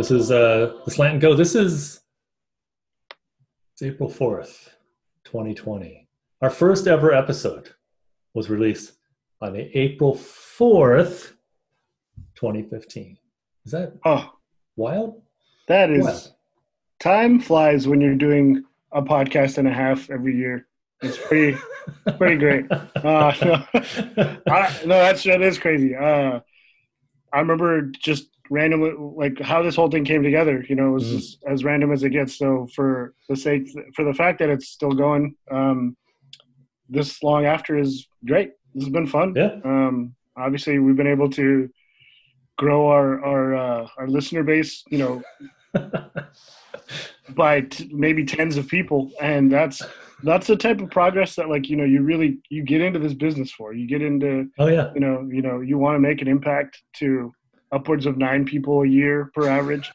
This is uh, the Slant and Go. This is it's April 4th, 2020. Our first ever episode was released on the April 4th, 2015. Is that Oh, wild? that is Wild. time flies when you're doing a podcast and a half every year. It's pretty pretty great. Uh, no, I, no, that's that is crazy. Uh, I remember just randomly like how this whole thing came together. You know, it was Mhm. just as random as it gets. So for the sake, for the fact that it's still going, um, this long after is great. This has been fun. yeah. Um, obviously, we've been able to grow our our uh, our listener base. You know, by t- maybe tens of people, and that's that's the type of progress that like you know you really you get into this business for. You get into oh, yeah. you know you know you want to make an impact to upwards of nine people a year per average.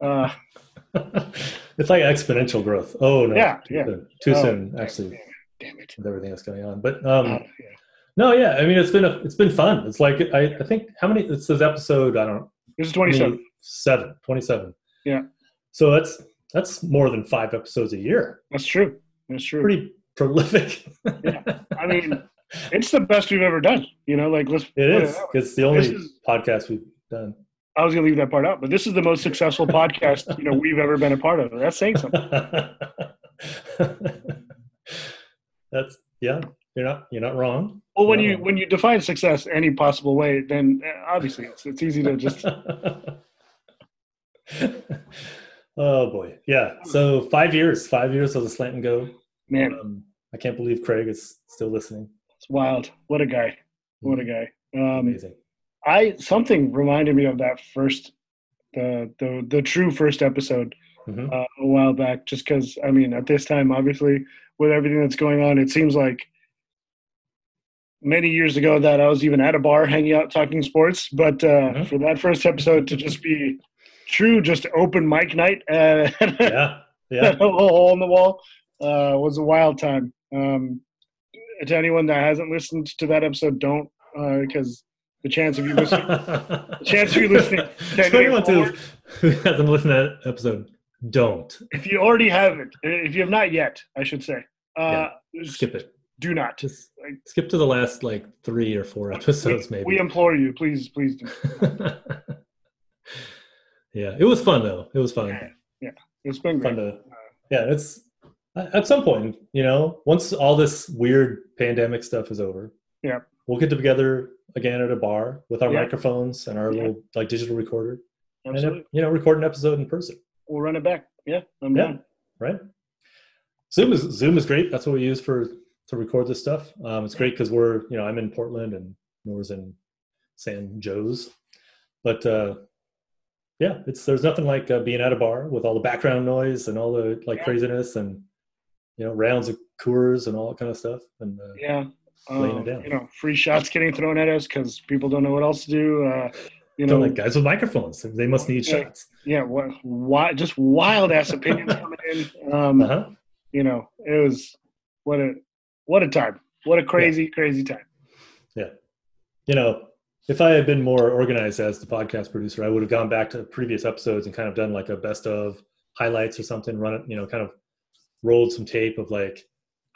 Uh, it's like exponential growth. Oh, no. Yeah, Too yeah. soon, Too Oh, soon actually, damn it. with everything that's going on. But um, Uh, yeah. no, yeah. I mean, it's been a, it's been fun. It's like I, I think how many? It says episode. I don't This is twenty seven. Seven. 27. Yeah. So that's that's more than five episodes a year. That's true. That's true. Pretty prolific. Yeah. I mean, it's the best we've ever done. You know, like let's. it is. way. It's the only is- podcast we've done. I was gonna leave that part out, but this is the most successful podcast you know we've ever been a part of. That's saying something. that's yeah. You're not you're not wrong. Well, when you No. when you define success any possible way, then uh, obviously it's it's easy to just oh boy, yeah. So five years, five years of the slant and go. man, Um, I can't believe Craig is still listening. it's wild. What a guy. What a guy. Um, Amazing. I something reminded me of that first, the the the true first episode Mhm. uh, a while back. Just because I mean, at this time, obviously, with everything that's going on, it seems like many years ago that I was even at a bar hanging out talking sports. But uh, Mhm. for that first episode to just be true, just open mic night uh, Yeah, yeah. a little hole in the wall uh, was a wild time. Um, to anyone that hasn't listened to that episode, don't because the chance of you listening, the chance of you listening ten So anyone who hasn't listened to that episode, don't if you already haven't, if you have not yet, I should say, uh, skip it. do not. Just skip to the last like three or four episodes, maybe. We implore you, please, please do. yeah, it was fun though. It was fun. Yeah, it's been Fun to. Yeah, it's at some point, you know, once all this weird pandemic stuff is over. Yeah. We'll get together again at a bar with our Yeah. microphones and our Yeah. little like digital recorder, Absolutely, and you know, record an episode in person. we'll run it back. Yeah, I'm Yeah. down. right? Zoom is Zoom is great. That's what we use for to record this stuff. Um, it's great because we're you know I'm in Portland and Noor's in San Jose, but uh, yeah, it's there's nothing like uh, being at a bar with all the background noise and all the like Yeah. craziness and you know rounds of Coors and all that kind of stuff. And uh, Yeah. Um, you know, free shots getting thrown at us because people don't know what else to do. Uh, you know, like guys with microphones, they must need Yeah. shots. yeah, what, why, just wild ass opinions coming in. Um, Uh huh. You know, it was what a what a time, what a crazy crazy time. Yeah, you know, if I had been more organized as the podcast producer, I would have gone back to previous episodes and kind of done like a best of highlights or something, run it, you know, kind of rolled some tape of like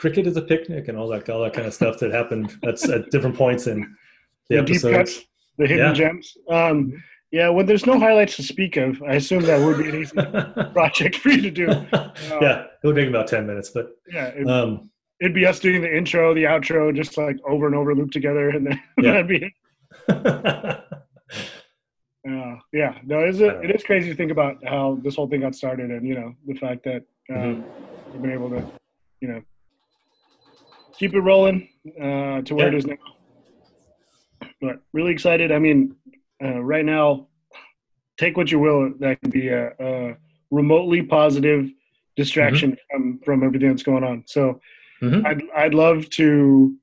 cricket is a picnic and all that, all that kind of stuff that happened that's at different points in the, The deep cuts, the hidden Yeah. gems. Um, yeah, when there's no highlights to speak of, I assume that would be an easy project for you to do. yeah, it would take about 10 minutes, but Yeah, it, um, it'd be us doing the intro, the outro, just like over and over loop together, and then Yeah. that'd be it. Uh, yeah, no, it is, a, don't it is crazy to think about how this whole thing got started, and you know the fact that um, Mhm. we've been able to, you know, keep it rolling uh, to where it Yeah. is now. But really excited. I mean, uh, right now, take what you will. That could be a, a remotely positive distraction from from everything that's going on. So Mhm. I'd I'd love to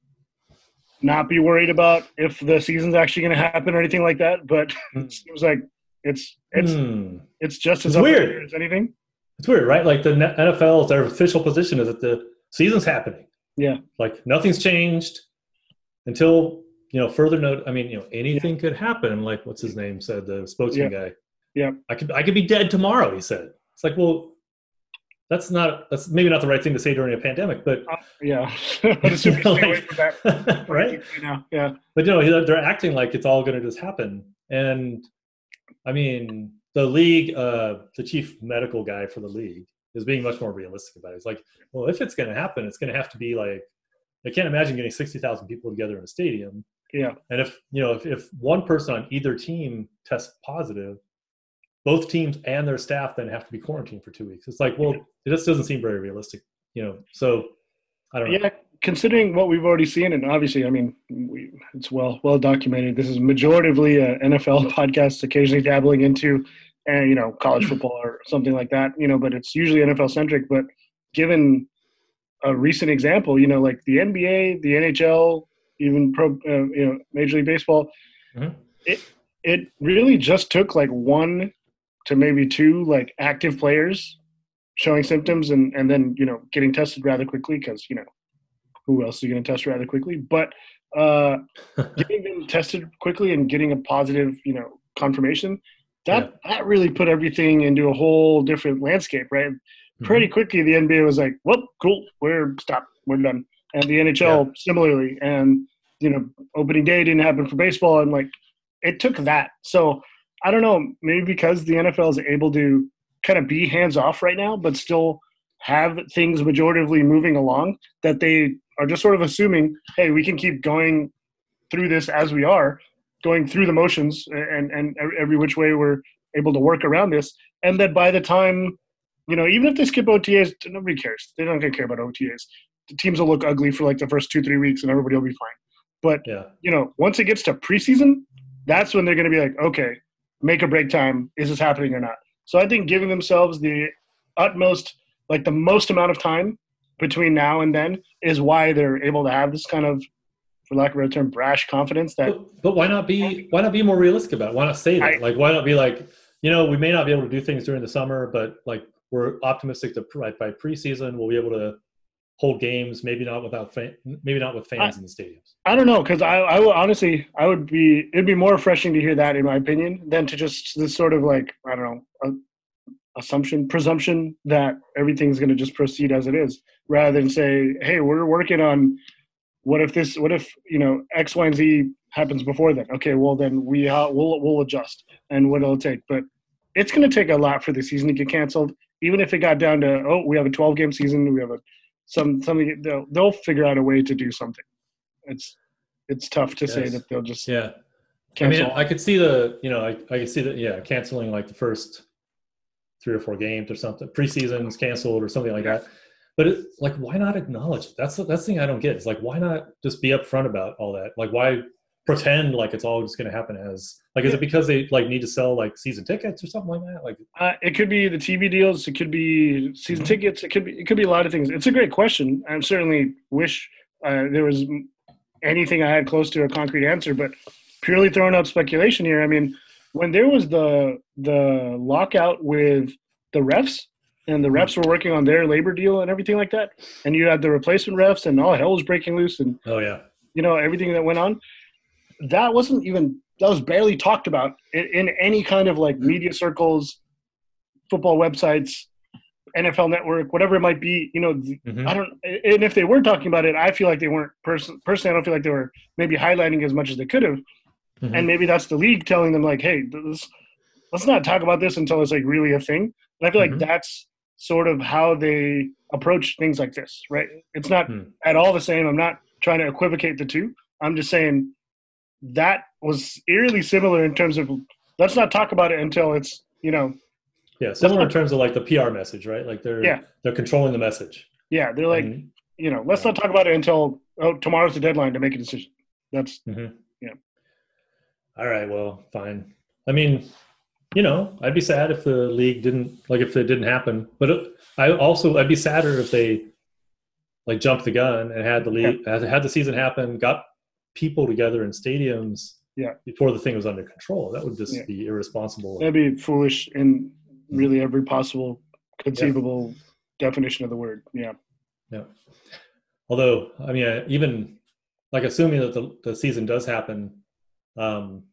not be worried about if the season's actually going to happen or anything like that. But it seems like it's it's Hmm. it's just as It's up in the weird. as anything. It's weird, right? Like the NFL, their official position is that the season's happening. Yeah. Like nothing's changed until you know further note. I mean, you know, anything could happen. Like what's his name said, the spokesman guy. Yeah. I could I could be dead tomorrow. He said. It's like, well, that's not that's maybe not the right thing to say during a pandemic, but Uh, yeah. You stay away from that right? Yeah. But you know, they're acting like it's all going to just happen. And I mean, the league, uh, the chief medical guy for the league, is being much more realistic about it. It's like, well, if it's going to happen, it's going to have to be like, I can't imagine getting sixty thousand people together in a stadium. Yeah. And if you know, if, if one person on either team tests positive, both teams and their staff then have to be quarantined for two weeks. It's like, well, it just doesn't seem very realistic, you know. So I don't know. Yeah, considering what we've already seen, and obviously, I mean, we, it's well well documented. This is majoritively an NFL podcast, occasionally dabbling into, uh, you know, college football or something like that. You know, but it's usually NFL centric. But given a recent example, you know, like the NBA, the NHL, even pro, uh, you know, Major League Baseball, Mhm. it it really just took like one to maybe two like active players showing symptoms and and then you know getting tested rather quickly because you know who else is going to test rather quickly but uh getting them tested quickly and getting a positive you know confirmation that that really put everything into a whole different landscape right? Mm-hmm. pretty quickly the nba was like well cool we're stopped we're done. And the nhl similarly. And you know opening day didn't happen for baseball and like it took that. So i don't know maybe because the nfl is able to kind of be hands off right now but still have things majoritively moving along that they are just sort of assuming hey we can keep going through this as we are going through the motions and and every which way we're able to work around this. And that by the time you know even if they skip otas nobody cares. They don't care about otas the teams will look ugly for like the first two three weeks and everybody will be fine. But Yeah. you know once it gets to preseason that's when they're going to be like okay make or break time. Is this happening or not? So i think giving themselves the utmost like the most amount of time between now and then is why they're able to have this kind of for lack of a better term brash confidence that But, but why not be why not be more realistic about it? Why not say that? I- like why not be like, you know, we may not be able to do things during the summer, but like we're optimistic that by, by preseason we'll be able to hold games. Maybe not without fan, maybe not with fans in the stadiums. I don't know because I, I would honestly I would be it'd be more refreshing to hear that in my opinion than to just this sort of like I don't know a, assumption presumption that everything's going to just proceed as it is rather than say hey we're working on what if this what if you know X Y and Z happens before then? Okay well then we uh, we'll we'll adjust and what it'll take. But it's going to take a lot for the season to get canceled. Even if it got down to oh we have a 12 game season we have a some something they'll, they'll figure out a way to do something. It's it's tough to say that they'll just Yeah. I mean, I could see the, you know, I, I could see that, yeah, canceling like the first three or four games or something, preseason's canceled or something like that. But it, like, why not acknowledge it? That's the, that's the thing I don't get. It's like, why not just be upfront about all that? Like, why pretend like it's all just going to happen as, like, is it because they like need to sell like season tickets or something like that? Like, uh, it could be the TV deals. It could be season Mhm. tickets. It could be it could be a lot of things. It's a great question. I certainly wish uh, there was anything I had close to a concrete answer, but purely throwing out speculation here. I mean, when there was the the lockout with the refs and the refs were working on their labor deal and everything like that, and you had the replacement refs and all hell was breaking loose and oh yeah, you know everything that went on. That wasn't even that was barely talked about in, in any kind of like media circles football websites nfl network whatever it might be you know Mhm. i don't and if they were talking about it i feel like they weren't person, personally i don't feel like they were maybe highlighting as much as they could have. Mhm. and maybe that's the league telling them like hey this, let's not talk about this until it's like really a thing. And i feel like that's sort of how they approach things like this right it's not Hmm. at all the same i'm not trying to equivocate the two i'm just saying that was eerily similar in terms of let's not talk about it until it's you know yeah, similar in terms of like the PR message, right? Like they're Yeah. they're controlling the message. yeah they're like And- you know let's not talk about it until oh tomorrow's the deadline to make a decision that's yeah. All right, well, fine. I mean, you know, I'd be sad if the league didn't like if it didn't happen, but it, I also I'd be sadder if they like jumped the gun and had the league had, had the season happen, got people together in stadiums Yeah. before the thing was under control. That would just Yeah. be irresponsible. that'd be foolish in really every possible conceivable definition of the word yeah Yeah. Although, I mean, even like assuming that the, the season does happen, um,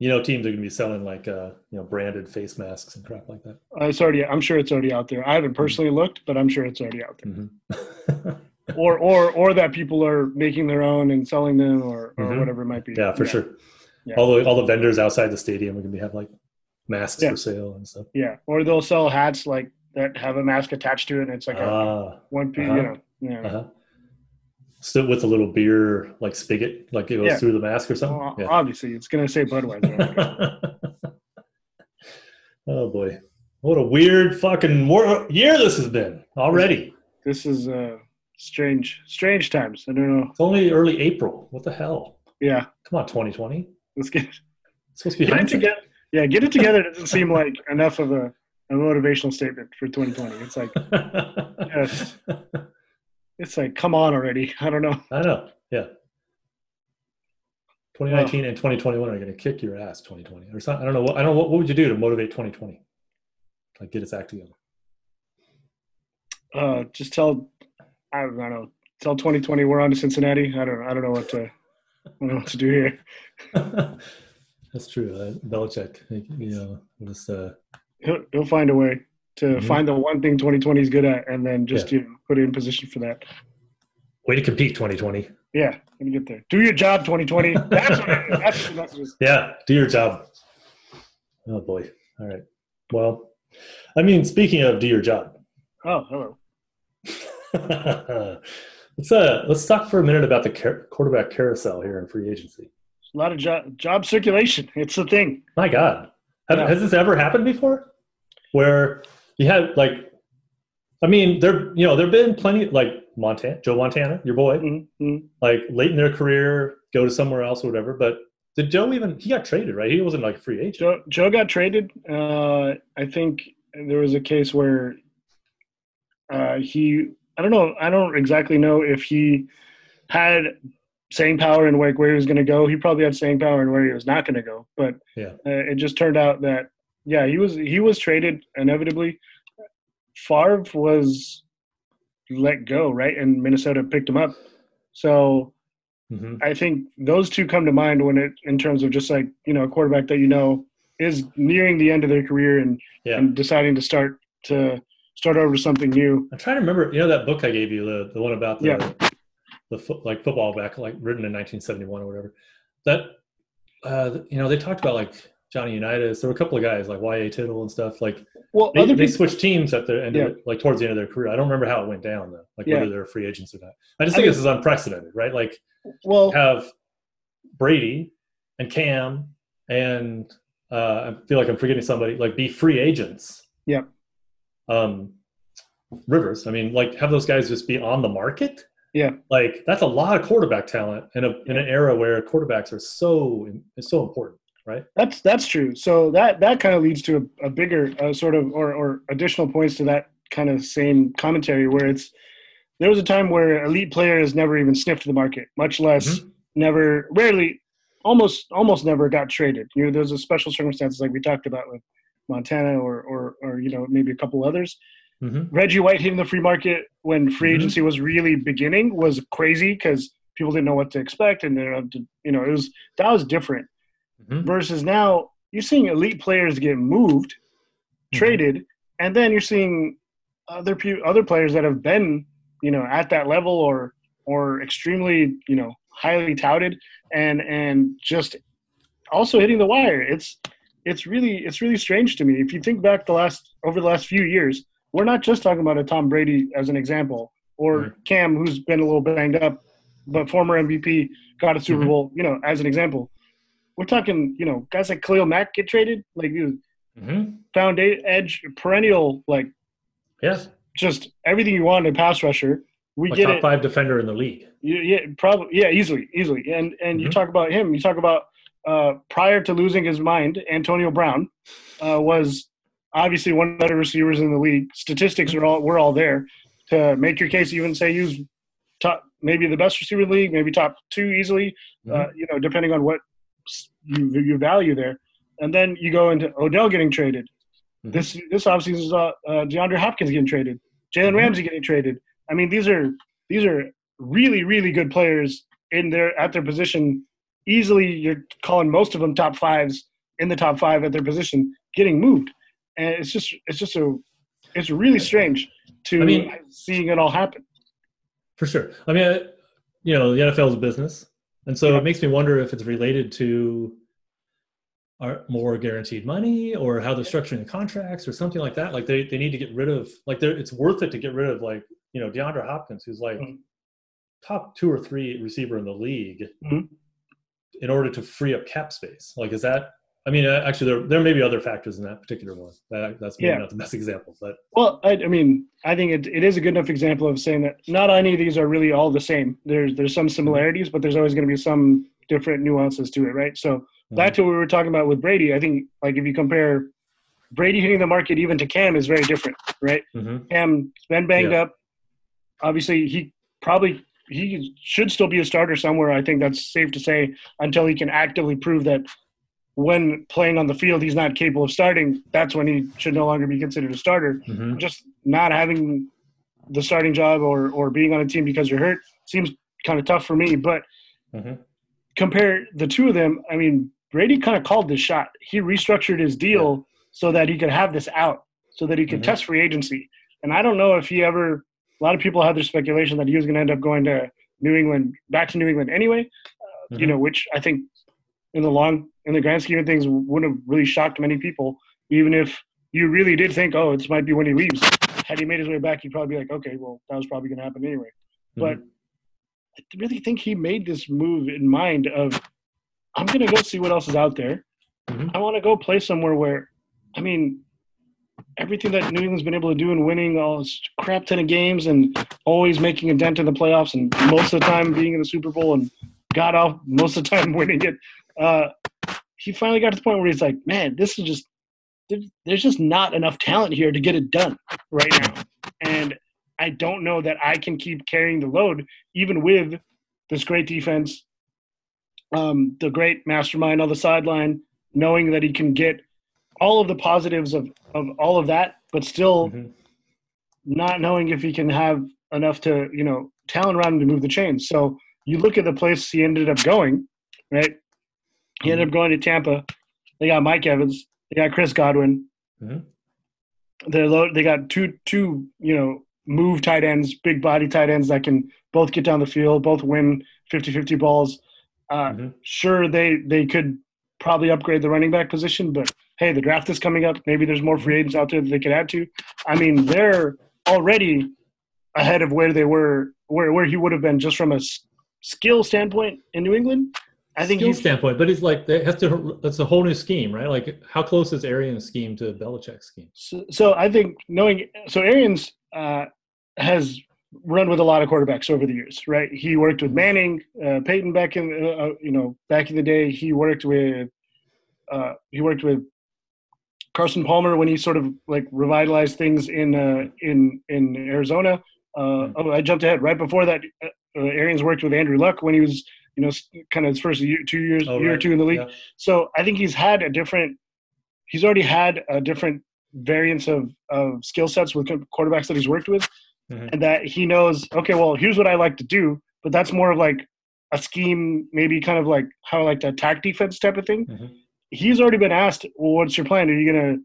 you know, teams are going to be selling like uh, you know branded face masks and crap like that. Uh, it's already. I'm sure it's already out there. I haven't personally looked, but I'm sure it's already out there. Mm-hmm. or or or that people are making their own and selling them, or or Mhm. whatever it might be. yeah, for sure. Yeah. All the all the vendors outside the stadium are going to be have like masks Yeah. for sale and stuff. Yeah, or they'll sell hats like that have a mask attached to it, and it's like a Ah, one piece. uh-huh. You know. Yeah. uh-huh. Still with a little beer like spigot, like it goes Yeah. through the mask or something. Well, Yeah. Obviously, it's gonna say Budweiser. oh boy, what a weird fucking year this has been already. this is uh strange, strange times. I don't know. It's only early April. What the hell? Yeah, Come on, 2020. let's get It's supposed to be get it together. Yeah, get it together. Doesn't seem like enough of a, a motivational statement for 2020. It's like Yes. It's like come on already. I don't know. I know. Yeah. 2019 and 2021 are going to kick your ass. 2020 or something. I don't know. What, I don't know. What, what would you do to motivate 2020? Like get its act together. Uh, just tell I don't know. Tell 2020 we're on to Cincinnati. I don't. I don't know what to. I don't know what to do here. That's true. Uh, Belichick, you know, just uh, He'll, he'll find a way to Mhm. find the one thing 2020 is good at, and then just you know, put it in position for that. way to compete. 2020. Yeah, let me get there. Do your job, 2020. That's what it is. That's what the message is. Yeah, do your job. Oh boy. All right. Well, I mean, speaking of do your job, Oh, hello. let's uh let's talk for a minute about the car- quarterback carousel here in free agency. A lot of job job circulation. It's the thing. My God, Have, Yeah. has this ever happened before? Where you had like, I mean, there you know there've been plenty like Montana, Joe Montana, your boy, Mm-hmm. like late in their career, go to somewhere else or whatever. But did Joe even? He got traded, right? He wasn't like a free agent. Joe, Joe got traded. Uh, I think there was a case where uh, he. I don't know. I don't exactly know if he had staying power in like where he was going to go. He probably had staying power in where he was not going to go. But Yeah. uh, it just turned out that yeah, he was he was traded inevitably. Favre was let go, right? And Minnesota picked him up. So hmm I think those two come to mind when it in terms of just like you know a quarterback that you know is nearing the end of their career and, Yeah. and deciding to start to start over something new. I'm trying to remember. You know that book I gave you, the the one about the Yeah. the fo- like football back, like written in 1971 or whatever. That uh, you know they talked about like Johnny Unitas. There were a couple of guys like Y.A. Tittle and stuff. Like Well, they, other they people, switched teams at the end, Yeah. of, like towards the end of their career. I don't remember how it went down though, like Yeah. whether they're free agents or not. I just I think mean- this is unprecedented, right? Like well, have Brady and Cam and uh, I feel like I'm forgetting somebody like be free agents. Yeah. Um, Rivers. I mean, like have those guys just be on the market. Yeah. Like that's a lot of quarterback talent in a in an era where quarterbacks are so so important, right? that's that's true. So that that kind of leads to a, a bigger uh, sort of or or additional points to that kind of same commentary where it's there was a time where elite players never even sniffed the market, much less never rarely almost almost never got traded. You know, there's a special circumstances like we talked about with Montana or or or you know maybe a couple others. Mm-hmm. Reggie White hitting the free market when free Mhm. agency was really beginning was crazy because people didn't know what to expect, and they're you know it was that was different. Mhm. Versus now, you're seeing elite players get moved, Mhm. traded, and then you're seeing other pe- other players that have been you know at that level or or extremely you know highly touted and and just also hitting the wire. It's it's really it's really strange to me if you think back the last over the last few years we're not just talking about a Tom Brady as an example or Right. Cam who's been a little banged up, but former MVP got a Super Mhm. Bowl, you know, as an example. We're talking, you know, guys like Khalil Mack get traded, like you Mm-hmm. found a- edge perennial, like yes, just everything you want in a pass rusher. We like get top it. five defender in the league. You- Yeah, probably. Yeah, easily, easily. And and you Mhm. talk about him. You talk about uh, prior to losing his mind, Antonio Brown uh, was obviously one of the better receivers in the league. Statistics are all were all there to make your case. Even say he was top, maybe the best receiver in the league, maybe top two easily. Mhm. Uh, you know, depending on what you you value there. And then you go into Odell getting traded. Mhm. This this offseason is uh, uh, DeAndre Hopkins getting traded. Jalen Mhm. Ramsey getting traded. I mean, these are these are really really good players in their at their position. Easily, you're calling most of them top fives in the top five at their position getting moved, and it's just it's just a it's really strange to I mean- seeing it all happen. For sure. I mean, you know, the NFL is a business, and so Yeah. it makes me wonder if it's related to are more guaranteed money or how they're structuring the contracts or something like that. Like they, they need to get rid of like it's worth it to get rid of like you know DeAndre Hopkins, who's like Mhm. top two or three receiver in the league, Mhm. in order to free up cap space. Like, is that? I mean, uh, actually, there there may be other factors in that particular one. That, that's maybe Yeah. not the best example, but Well, I, I mean, I think it, it is a good enough example of saying that not any of these are really all the same. There's there's some similarities, but there's always going to be some different nuances to it, right? So back to what we were talking about with Brady, I think like if you compare Brady hitting the market even to Cam is very different, right? Mhm. Cam's been banged Yeah. up. Obviously, he probably he should still be a starter somewhere. I think that's safe to say until he can actively prove that when playing on the field he's not capable of starting. That's when he should no longer be considered a starter Mhm. just not having the starting job or or being on a team because you're hurt seems kind of tough for me. But Mhm. compare the two of them, I mean, Brady kind of called this shot. He restructured his deal so that he could have this out, so that he could Mhm. test free agency. And I don't know if he ever. A lot of people had their speculation that he was going to end up going to New England, back to New England anyway. You Mhm. know, which I think in the long, in the grand scheme of things, wouldn't have really shocked many people. Even if you really did think, oh, this might be when he leaves. Had he made his way back, he'd probably be like, okay, well, that was probably going to happen anyway. But Mhm. I really think he made this move in mind of, I'm going to go see what else is out there. Mhm. I want to go play somewhere where, I mean, everything that New England's been able to do in winning all this crap ton of games and always making a dent in the playoffs and most of the time being in the Super Bowl and got off most of the time winning it. Uh, he finally got to the point where he's like, man, this is just, there's just not enough talent here to get it done right now. And I don't know that I can keep carrying the load, even with this great defense, um, the great mastermind on the sideline, knowing that he can get all of the positives of, of all of that, but still Mhm. not knowing if he can have enough to, you know, talent around him to move the chains. So you look at the place he ended up going, right? He ended up going to Tampa. They got Mike Evans. They got Chris Godwin. Mhm. They're low, they got two two you know move tight ends, big body tight ends that can both get down the field, both win 50-50 balls. Uh, Mhm. Sure, they they could probably upgrade the running back position, but hey, the draft is coming up. Maybe there's more free agents out there that they could add to. I mean, they're already ahead of where they were, where where he would have been just from a skill standpoint in New England. I think skill he's standpoint, but it's like it has to. That's a whole new scheme, right? Like, how close is Arians' scheme to Belichick's scheme? So, so I think knowing so Arians uh, has run with a lot of quarterbacks over the years, right? He worked with Manning, uh, Peyton back in uh, uh, you know back in the day. He worked with uh, he worked with Carson Palmer when he sort of like revitalized things in uh, in in Arizona. Uh, Hmm. oh, I jumped ahead. Right before that, uh, uh, Arians worked with Andrew Luck when he was you know kind of his first year, two years, Oh, year or two in the league. Yeah. So I think he's had a different. He's already had a different variance of of skill sets with quarterbacks that he's worked with, Mhm. and that he knows. Okay, well, here's what I like to do, but that's more of like a scheme, maybe kind of like how I like to attack defense type of thing. Mhm. He's already been asked, well, what's your plan? Are you gonna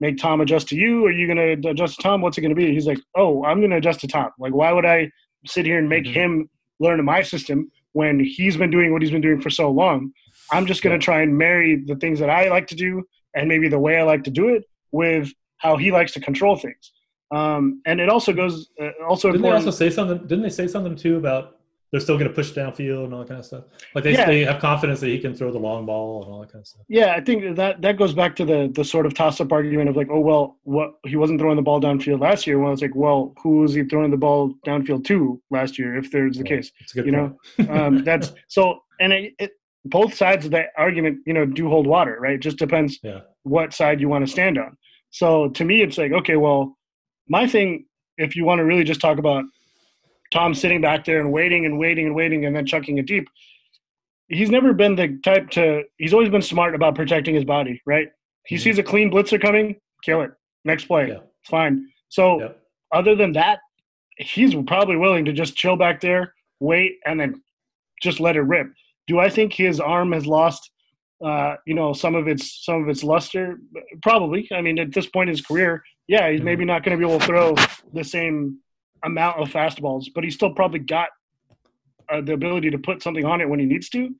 make Tom adjust to you? Are you gonna adjust to Tom? What's it gonna be? He's like, oh, I'm gonna adjust to Tom. Like, why would I sit here and make Mhm. him learn my system when he's been doing what he's been doing for so long? I'm just gonna try and marry the things that I like to do and maybe the way I like to do it with how he likes to control things. Um, and it also goes uh, also Didn't they also say something? Didn't they say something too about they're still going to push downfield and all that kind of stuff? Like they, Yeah. they have confidence that he can throw the long ball and all that kind of stuff. Yeah, I think that that goes back to the the sort of toss up argument of like, oh well, what he wasn't throwing the ball downfield last year. Well, it's like, well, who was he throwing the ball downfield to last year? If there's the Yeah. case, It's a good You point. um, that's so. And it, it, both sides of that argument, you know, do hold water, right? It just depends yeah. what side you want to stand on. So to me, it's like, okay, well, my thing, if you want to really just talk about Tom sitting back there and waiting and waiting and waiting and then chucking it deep, he's never been the type to, he's always been smart about protecting his body, right? He Mhm. sees a clean blitzer coming, kill it. Next play, Yeah. it's fine. So other than that, he's probably willing to just chill back there, wait, and then just let it rip. Do I think his arm has lost uh, you know, some of its some of its luster? Probably. I mean, at this point in his career, yeah, he's maybe not going to be able to throw the same amount of fastballs, but he's still probably got uh, the ability to put something on it when he needs to.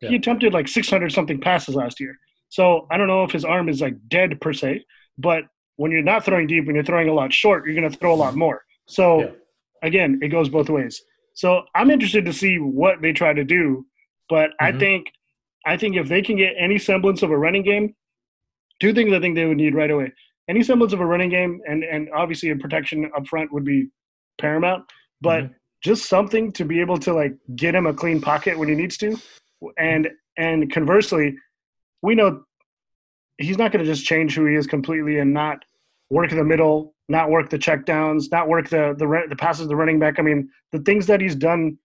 Yeah. He attempted like 600 something passes last year. So I don't know if his arm is like dead per se, but when you're not throwing deep and you're throwing a lot short, you're going to throw a lot more. So Yeah. again, it goes both ways. So I'm interested to see what they try to do, but I Mhm. think I think if they can get any semblance of a running game, two things I think they would need right away. Any semblance of a running game and and obviously a protection up front would be paramount, but Mhm. just something to be able to like get him a clean pocket when he needs to. And and conversely, we know he's not going to just change who he is completely and not work in the middle, not work the check downs, not work the the the passes the running back. I mean, the things that he's done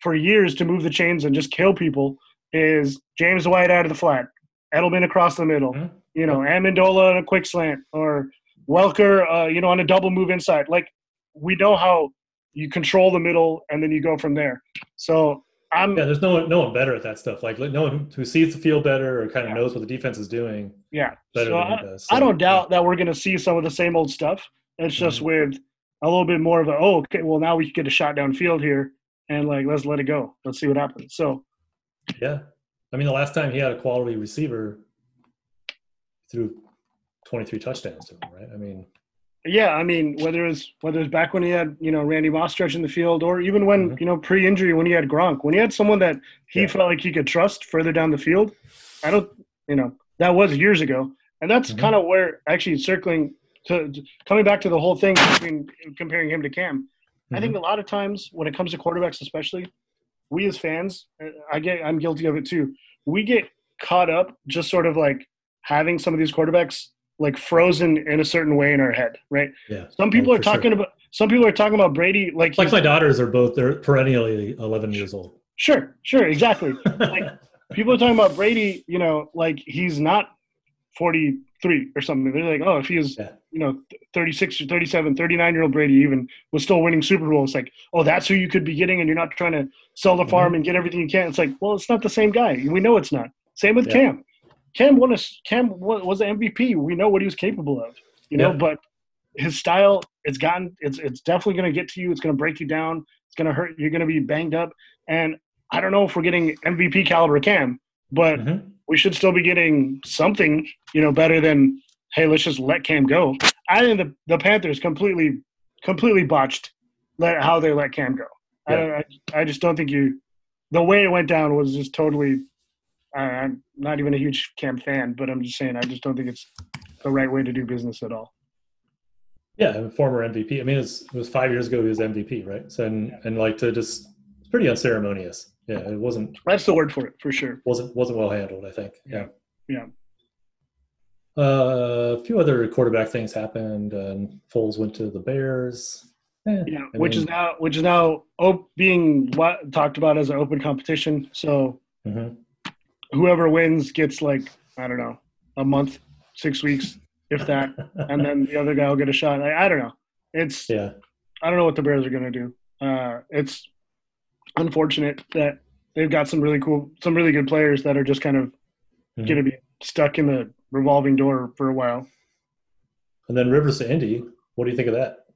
for years to move the chains and just kill people is James White out of the flat, Edelman across the middle, Mhm. you know, Amendola on a quick slant, or Welker, uh, you know, on a double move inside. Like we know how you control the middle and then you go from there. So I'm Yeah, there's no one, no one better at that stuff. Like no one who- sees the field better or kind of Yeah. knows what the defense is doing yeah. better So than I, does. I don't doubt that we're going to see some of the same old stuff. It's just Mhm. with a little bit more of a oh okay, well now we can get a shot downfield here and like let's let it go. Let's see what happens. So Yeah, I mean, the last time he had a quality receiver, threw 23 touchdowns to him, right? I mean, Yeah, I mean, whether it's whether it's back when he had you know Randy Moss stretching the field, or even when Mhm. you know pre-injury when he had Gronk, when he had someone that he Yeah. felt like he could trust further down the field, I don't, you know, that was years ago, and that's Mhm. kind of where actually circling to coming back to the whole thing between comparing him to Cam. I Mm-hmm. think a lot of times when it comes to quarterbacks, especially, we as fans, I get, I'm guilty of it too. We get caught up just sort of like having some of these quarterbacks like frozen in a certain way in our head, right? yeah. Some people Oh, are for sure. talking about some people are talking about Brady like Like my daughters are both they're perennially 11 years old. sure, sure, exactly. Like, people are talking about Brady, you know, like he's not 43 or something. They're like, oh, if he was, Yeah. you know, 36 or 37, 39 year old Brady even was still winning Super Bowl, it's Like, oh, that's who you could be getting, and you're not trying to sell the farm mm-hmm. and get everything you can. It's like, well, it's not the same guy. We know it's not. Same with Yeah. Cam. Cam won a Cam was the MVP. We know what he was capable of, you know. Yeah. But his style, it's gotten, it's it's definitely going to get to you. It's going to break you down. It's going to hurt. You're going to be banged up. And I don't know if we're getting MVP caliber Cam, but Mhm. we should still be getting something, you know, better than hey, let's just let Cam go. I think the the Panthers completely completely botched let how they let Cam go. I, Yeah. don't, I I just don't think you the way it went down was just totally. I'm not even a huge Cam fan, but I'm just saying I just don't think it's the right way to do business at all. Yeah, and former MVP. I mean, it's, it was five years ago he was MVP, right? So and and like to just it's pretty unceremonious. Yeah, it wasn't That's the word for it, for sure. wasn't wasn't well handled. I think. Yeah. Yeah. Uh, a few other quarterback things happened. And Foles went to the Bears. Eh, Yeah, I which is now which is now op- being what, talked about as an open competition. So Mhm. Whoever wins gets like I don't know a month, six weeks, if that, and then the other guy will get a shot. I, I don't know. It's yeah. I don't know what the Bears are gonna do. Uh, it's unfortunate that they've got some really cool, some really good players that are just kind of Mhm. gonna be stuck in the revolving door for a while. And then Rivers to Indy. What do you think of that?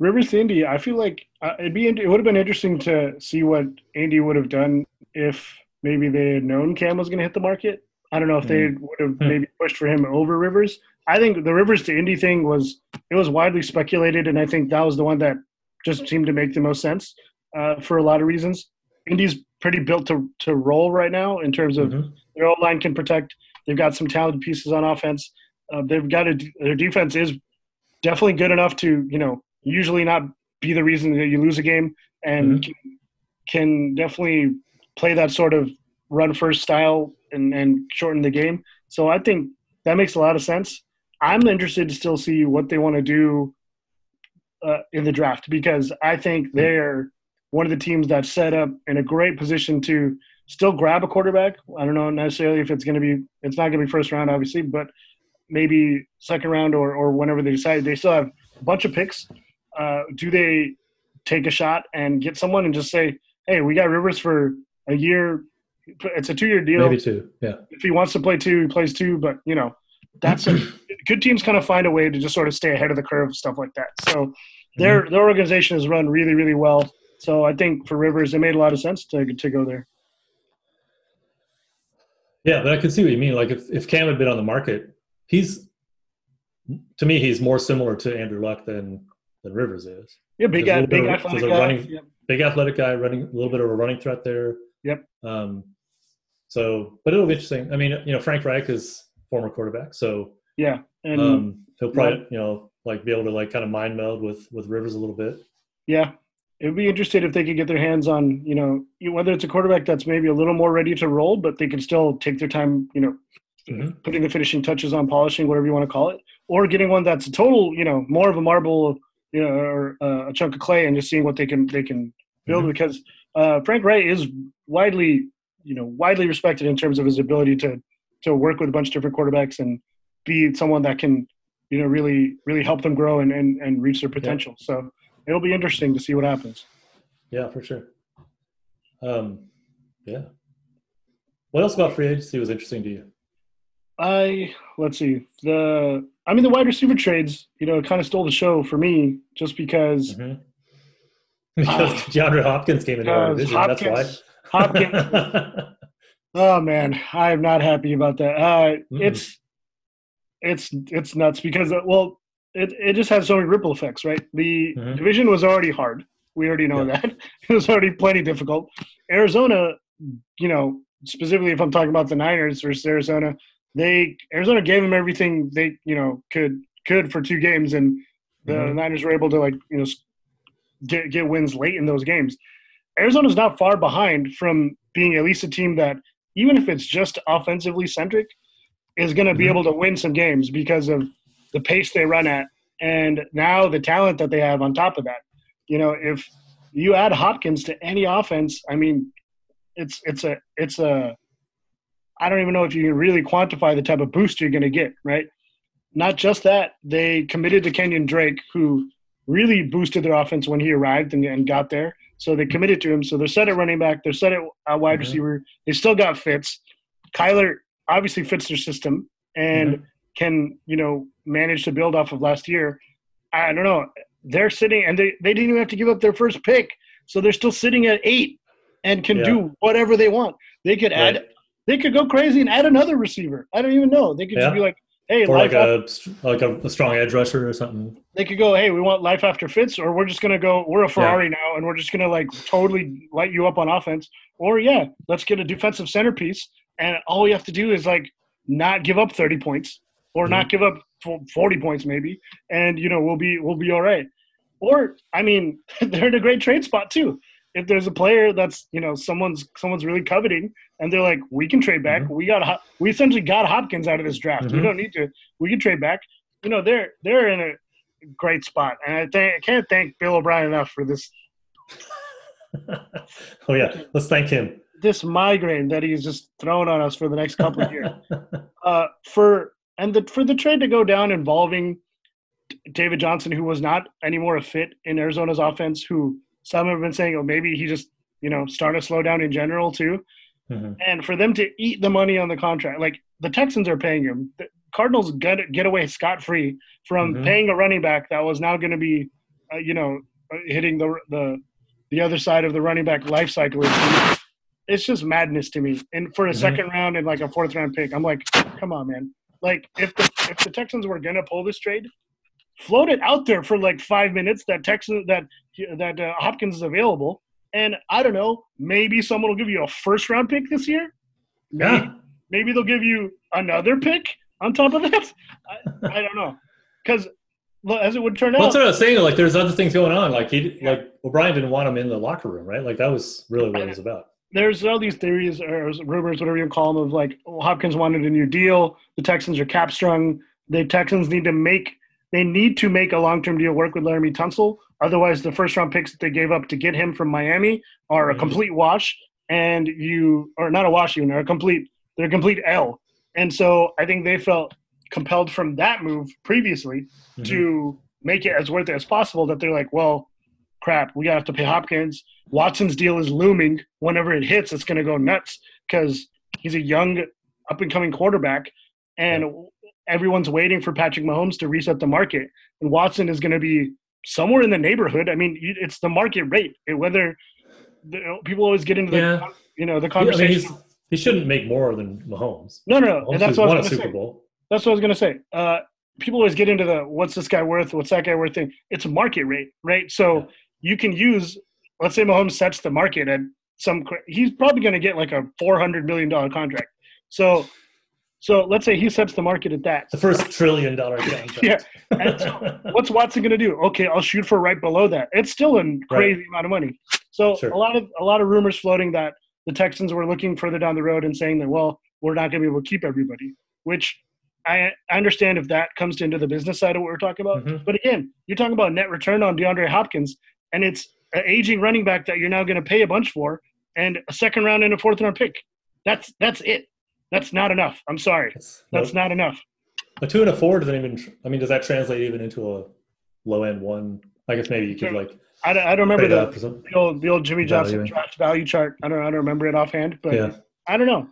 Rivers to Indy, I feel like uh, it'd be it would have been interesting to see what Indy would have done if maybe they had known Cam was going to hit the market. I don't know if they would have Hmm. maybe pushed for him over Rivers. I think the Rivers to Indy thing was it was widely speculated, and I think that was the one that just seemed to make the most sense uh, for a lot of reasons. Indy's pretty built to to roll right now in terms of Mhm. their O line can protect. They've got some talented pieces on offense. Uh, they've got a their defense is definitely good enough to you know usually not be the reason that you lose a game and Mhm. can, can definitely play that sort of run first style and, and shorten the game. So I think that makes a lot of sense. I'm interested to still see what they want to do uh, in the draft because I think they're one of the teams that's set up in a great position to still grab a quarterback. I don't know necessarily if it's going to be, it's not going to be first round, obviously, but maybe second round or, or whenever they decide. They still have a bunch of picks. Uh, do they take a shot and get someone and just say, hey, we got Rivers for a year, It's a two-year deal. Maybe two. Yeah. If he wants to play two, he plays two. But you know, that's a, good teams kind of find a way to just sort of stay ahead of the curve, stuff like that. So their Mm-hmm. their organization is run really, really well. So I think for Rivers, it made a lot of sense to to go there. Yeah, but I can see what you mean. Like if, if Cam had been on the market, he's to me he's more similar to Andrew Luck than than Rivers is. Yeah, big guy, big of- athletic guy. running- Yep. Big athletic guy, running a little bit of a running threat there. Yep. Um, so, but it'll be interesting. I mean, you know, Frank Reich is former quarterback, so Yeah, and um, he'll probably you know like be able to like kind of mind meld with with Rivers a little bit. Yeah, it would be interesting if they could get their hands on, you know, whether it's a quarterback that's maybe a little more ready to roll, but they can still take their time, you know, Mhm. putting the finishing touches on, polishing, whatever you want to call it, or getting one that's a total, you know, more of a marble, you know, or uh, a chunk of clay, and just seeing what they can they can build. Mhm. Because uh, Frank Reich is widely, you know, widely respected in terms of his ability to to work with a bunch of different quarterbacks and be someone that can, you know, really really help them grow and and, and reach their potential. So it'll be interesting to see what happens. Yeah, for sure. Um, yeah. What else about free agency was interesting to you? I let's see the I mean the wide receiver trades you know kind of stole the show for me just because Mhm. Because DeAndre Hopkins came into our division. That's why. Hopkins oh man I am not happy about that uh, Mm. it's it's it's nuts because uh, well it it just has so many ripple effects right the Mhm. division was already hard we already know that it was already plenty difficult Arizona you know specifically if I'm talking about the Niners versus Arizona they Arizona gave them everything they you know could could for two games, and the Mhm. Niners were able to like you know get get wins late in those games. Arizona's not far behind from being at least a team that even if it's just offensively centric, is going to be Mhm. able to win some games because of the pace they run at, and now the talent that they have on top of that. You know, if you add Hopkins to any offense, I mean, it's it's a it's a I don't even know if you can really quantify the type of boost you're going to get, right? Not just that, they committed to Kenyon Drake, who really boosted their offense when he arrived and, and got there. So they committed to him. So they're set at running back, they're set at uh, wide Mhm. receiver. They still got Fitz. Kyler obviously fits their system and can, you know, manage to build off of last year. I don't know. They're sitting and they, they didn't even have to give up their first pick. So they're still sitting at eight and can Yeah. do whatever they want. They could add Right. they could go crazy and add another receiver. I don't even know. They could Yeah. just be like, hey, Or like a like a, a strong edge rusher or something. they could go, hey, we want life after Fitz, or we're just gonna go, we're a Ferrari now, and we're just gonna like totally light you up on offense. Or yeah, let's get a defensive centerpiece, and all we have to do is like not give up thirty points, or not mm-hmm. give up forty points maybe, and you know we'll be we'll be all right. Or I mean, they're in a great trade spot too. If there's a player that's you know someone's someone's really coveting, and they're like, we can trade back. We got we essentially got Hopkins out of this draft. We Mhm. don't need to. We can trade back. You know, they're they're in a great spot, and I think I can't thank Bill O'Brien enough for this oh yeah, let's thank him. this migraine that he's just throwing on us for the next couple of years. uh, for and the for the trade to go down involving David Johnson, who was not anymore a fit in Arizona's offense, who some have been saying, oh, maybe he just you know started to slow down in general too. Mhm. And for them to eat the money on the contract, like the Texans are paying him, the Cardinals get get away scot free from Mhm. paying a running back that was now going to be, uh, you know, uh, hitting the the the other side of the running back life cycle. It's- just madness to me. And for a Mhm. second round and like a fourth round pick, I'm like, come on, man. Like if the if the Texans were gonna pull this trade, float it out there for like five minutes that Texans that that uh, Hopkins is available, and I don't know, maybe someone will give you a first round pick this year. Maybe, Yeah. maybe they'll give you another pick on top of that. I, I don't know, because as it would turn Well, out, that's what I was saying. Like, there's other things going on. Like he, like O'Brien didn't want him in the locker room, right? Like that was really what it was about. there's all these theories or rumors, whatever you call them, of like oh, Hopkins wanted a new deal. The Texans are cap strung. The Texans need to make they need to make a long term deal work with Laremy Tunsil. Otherwise, the first round picks that they gave up to get him from Miami are a Mhm. complete wash, and you are not a wash even, they're a complete they're a complete L. And so I think they felt compelled from that move previously Mhm. to make it as worth it as possible that they're like, well, crap, we have to pay Hopkins. Watson's deal is looming. Whenever it hits, it's going to go nuts. because he's a young, up and coming quarterback, and everyone's waiting for Patrick Mahomes to reset the market. And Watson is going to be somewhere in the neighborhood. I mean, it's the market rate. Whether people always get into the yeah. you know the conversation. Yeah, I mean, he shouldn't make more than Mahomes. No, no, Mahomes that's what I was going to say. Bowl. That's what I was going to say. Uh, people always get into the what's this guy worth, what's that guy worth thing. It's a market rate, right? So yeah. you can use, let's say Mahomes sets the market at some. He's probably going to get like a four hundred million dollar contract. So so let's say he sets the market at that. The first trillion dollar contract. yeah. So what's Watson going to do? Okay, I'll shoot for right below that. It's still a crazy right. amount of money. So sure. a lot of a lot of rumors floating that the Texans were looking further down the road and saying that well, we're not going to be able to keep everybody, which I, I understand if that comes into the business side of what we're talking about. Mm-hmm. But again, you're talking about net return on DeAndre Hopkins, and it's an aging running back that you're now going to pay a bunch for, and a second round and a fourth round pick. That's that's it. That's not enough. I'm sorry. That's, That's not enough. A two and a four doesn't even. I mean, does that translate even into a low end one? I guess maybe you could like. I don't, I don't remember the, the, old the old Jimmy Johnson draft value chart. I don't I don't remember it offhand, but yeah. I don't know.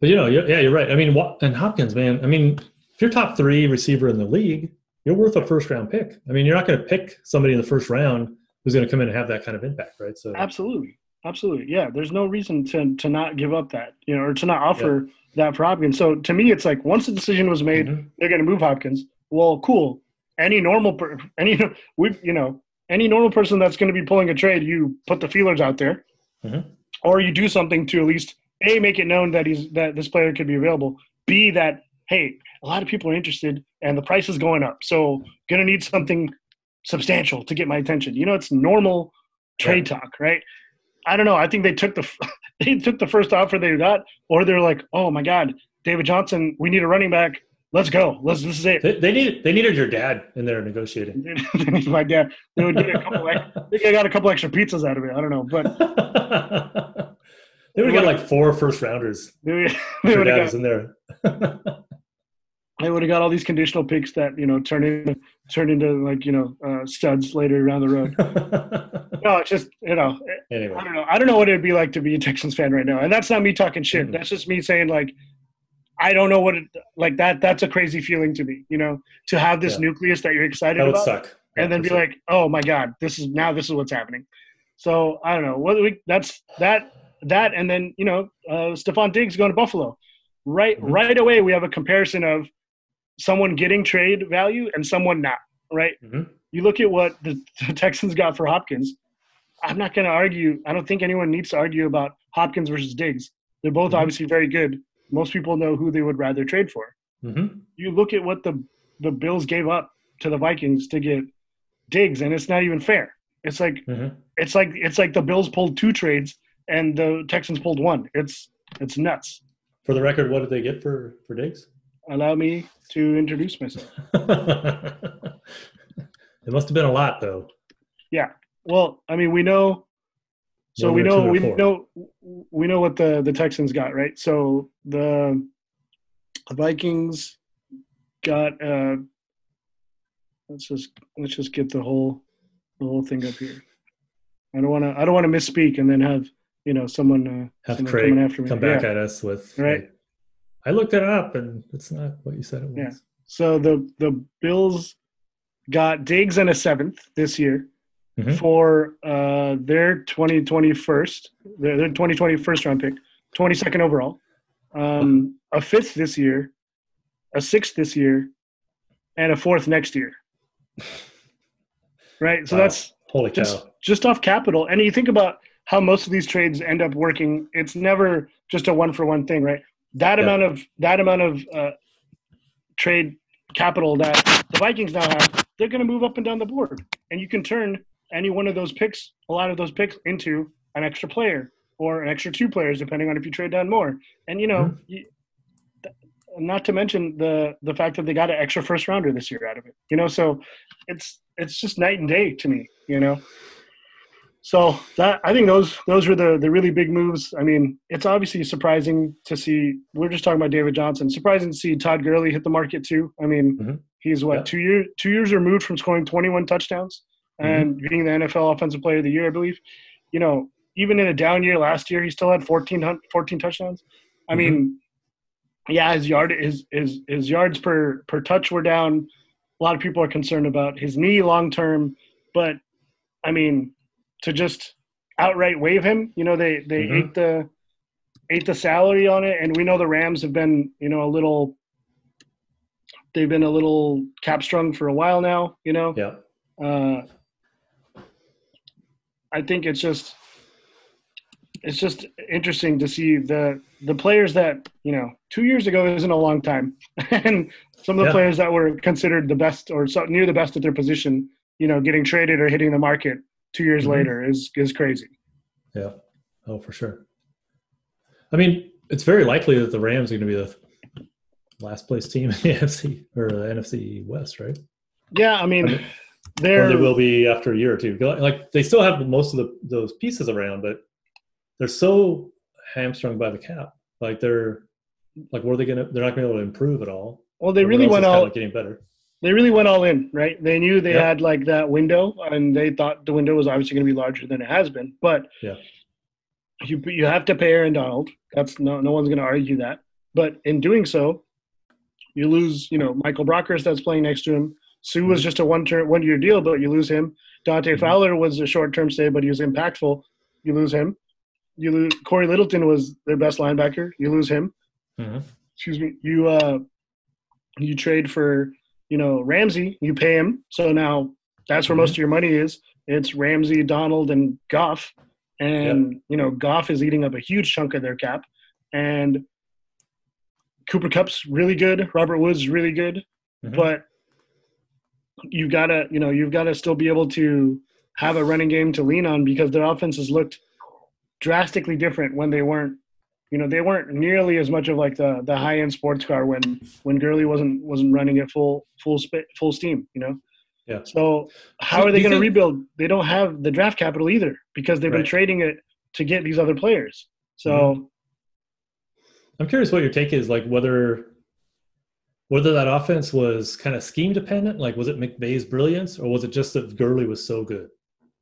But you know, yeah, you're right. I mean, what, and Hopkins, man. I mean, if you're top three receiver in the league, you're worth a first round pick. I mean, you're not going to pick somebody in the first round who's going to come in and have that kind of impact, right? So absolutely, absolutely, yeah. There's no reason to to not give up that, you know, or to not offer. Yeah that for Hopkins. So to me, it's like once the decision was made, mm-hmm. they're going to move Hopkins. Well, cool. Any normal, per, any we, you know, any normal person that's going to be pulling a trade, you put the feelers out there, mm-hmm. or you do something to at least a make it known that he's that this player could be available. B that hey, a lot of people are interested and the price is going up, so going to need something substantial to get my attention. You know, it's normal trade yeah. talk, right? I don't know. I think they took the they took the first offer they got, or they're like, oh my god, David Johnson, we need a running back. Let's go. Let's. This is it. They, they needed they needed your dad in there negotiating. my dad. They would get a couple. I think I got a couple extra pizzas out of it. I don't know, but they would get like four first rounders. They, they your dad got, was in there. They would have got all these conditional picks that you know turn into turn into like you know uh, studs later around the road. no, it's just you know anyway. I don't know. I don't know what it'd be like to be a Texans fan right now, and that's not me talking shit. Mm-hmm. That's just me saying like I don't know what it like that. That's a crazy feeling to me. You know, to have this yeah. nucleus that you're excited that would about, suck. And then be like, oh my god, this is now this is what's happening. So I don't know what we that's that that and then you know uh, Stefon Diggs going to Buffalo. Right, mm-hmm. right away we have a comparison of someone getting trade value and someone not, right? Mm-hmm. You look at what the, the, Texans got for Hopkins. I'm not going to argue. I don't think anyone needs to argue about Hopkins versus Diggs. They're both mm-hmm. obviously very good. Most people know who they would rather trade for. Mm-hmm. You look at what the the Bills gave up to the Vikings to get Diggs, and it's not even fair. It's like mm-hmm. it's like it's like the Bills pulled two trades and the Texans pulled one. It's it's nuts. For the record, what did they get for for Diggs? Allow me to introduce myself. it must have been a lot, though. Yeah. Well, I mean, we know. So we know we know we know what the the Texans got right. So the Vikings got. uh Let's just let's just get the whole the whole thing up here. I don't want to I don't want to misspeak and then have you know someone uh, have someone Craig after me. come back yeah. at us with right. Like, I looked it up, and it's not what you said it was. Yeah. So the the Bills got Diggs and a seventh this year mm-hmm. for uh, their 2020 first, their, their 2020 first round pick, 22nd overall, um, a fifth this year, a sixth this year, and a fourth next year. Right. So wow. that's holy cow. Just, just off capital, and you think about how most of these trades end up working. It's never just a one for one thing, right? That yeah. amount of that amount of uh, trade capital that the Vikings now have, they're going to move up and down the board, and you can turn any one of those picks, a lot of those picks, into an extra player or an extra two players, depending on if you trade down more. And you know, mm-hmm. you, not to mention the the fact that they got an extra first rounder this year out of it. You know, so it's it's just night and day to me. You know. So that I think those those were the the really big moves. I mean, it's obviously surprising to see. We're just talking about David Johnson. Surprising to see Todd Gurley hit the market too. I mean, mm-hmm. he's what yeah. two years two years removed from scoring 21 touchdowns mm-hmm. and being the NFL Offensive Player of the Year, I believe. You know, even in a down year last year, he still had 14, 14 touchdowns. I Mhm. mean, yeah, his yard his his his yards per per touch were down. A lot of people are concerned about his knee long term, but I mean, to just outright waive him, you know, they they Mhm. ate the ate the salary on it, and we know the Rams have been, you know, a little. They've been a little cap strung for a while now, you know. Yeah. Uh, I think it's just it's just interesting to see the the players that you know two years ago isn't a long time, and some of the Yeah. players that were considered the best or so, near the best at their position, you know, getting traded or hitting the market two years Mhm. later is is crazy. Yeah. Oh, for sure. I mean, it's very likely that the Rams are going to be the last place team in the NFC or the NFC West, right? Yeah, I mean, I mean, they're Or they will be after a year or two. Like they still have most of the those pieces around, but they're so hamstrung by the cap. Like they're like, what are they gonna? They're not gonna be able to improve at all. well, they Everyone really went kinda like getting better. They really went all in, right? They knew they Yep. had like that window, and they thought the window was obviously going to be larger than it has been. But Yeah. you you have to pay Aaron Donald. That's no no one's going to argue that. But in doing so, you lose. You know, Michael Brockers that's playing next to him. Sue was Mhm. just a one term one year deal, but you lose him. Dante Mhm. Fowler was a short term stay, but he was impactful. You lose him. You lose Cory Littleton was their best linebacker. You lose him Mhm. excuse me, you uh you trade for, you know, Ramsey, you pay him. So now that's where most of your money is. It's Ramsey, Donald, and Goff. And you know, Goff is eating up a huge chunk of their cap. And Cooper Kupp's really good, Robert Woods really good, Mhm. but you gotta, you know, you've gotta still be able to have a running game to lean on because their offenses looked drastically different when they weren't you know they weren't nearly as much of like the the high end sports car when when Gurley wasn't wasn't running at full full sp- full steam you know Yeah. so how So are they going to think- rebuild they don't have the draft capital either because they've been trading it to get these other players so Mm-hmm. I'm curious what your take is, like whether whether that offense was kind of scheme dependent, like was it McVay's brilliance, or was it just that Gurley was so good,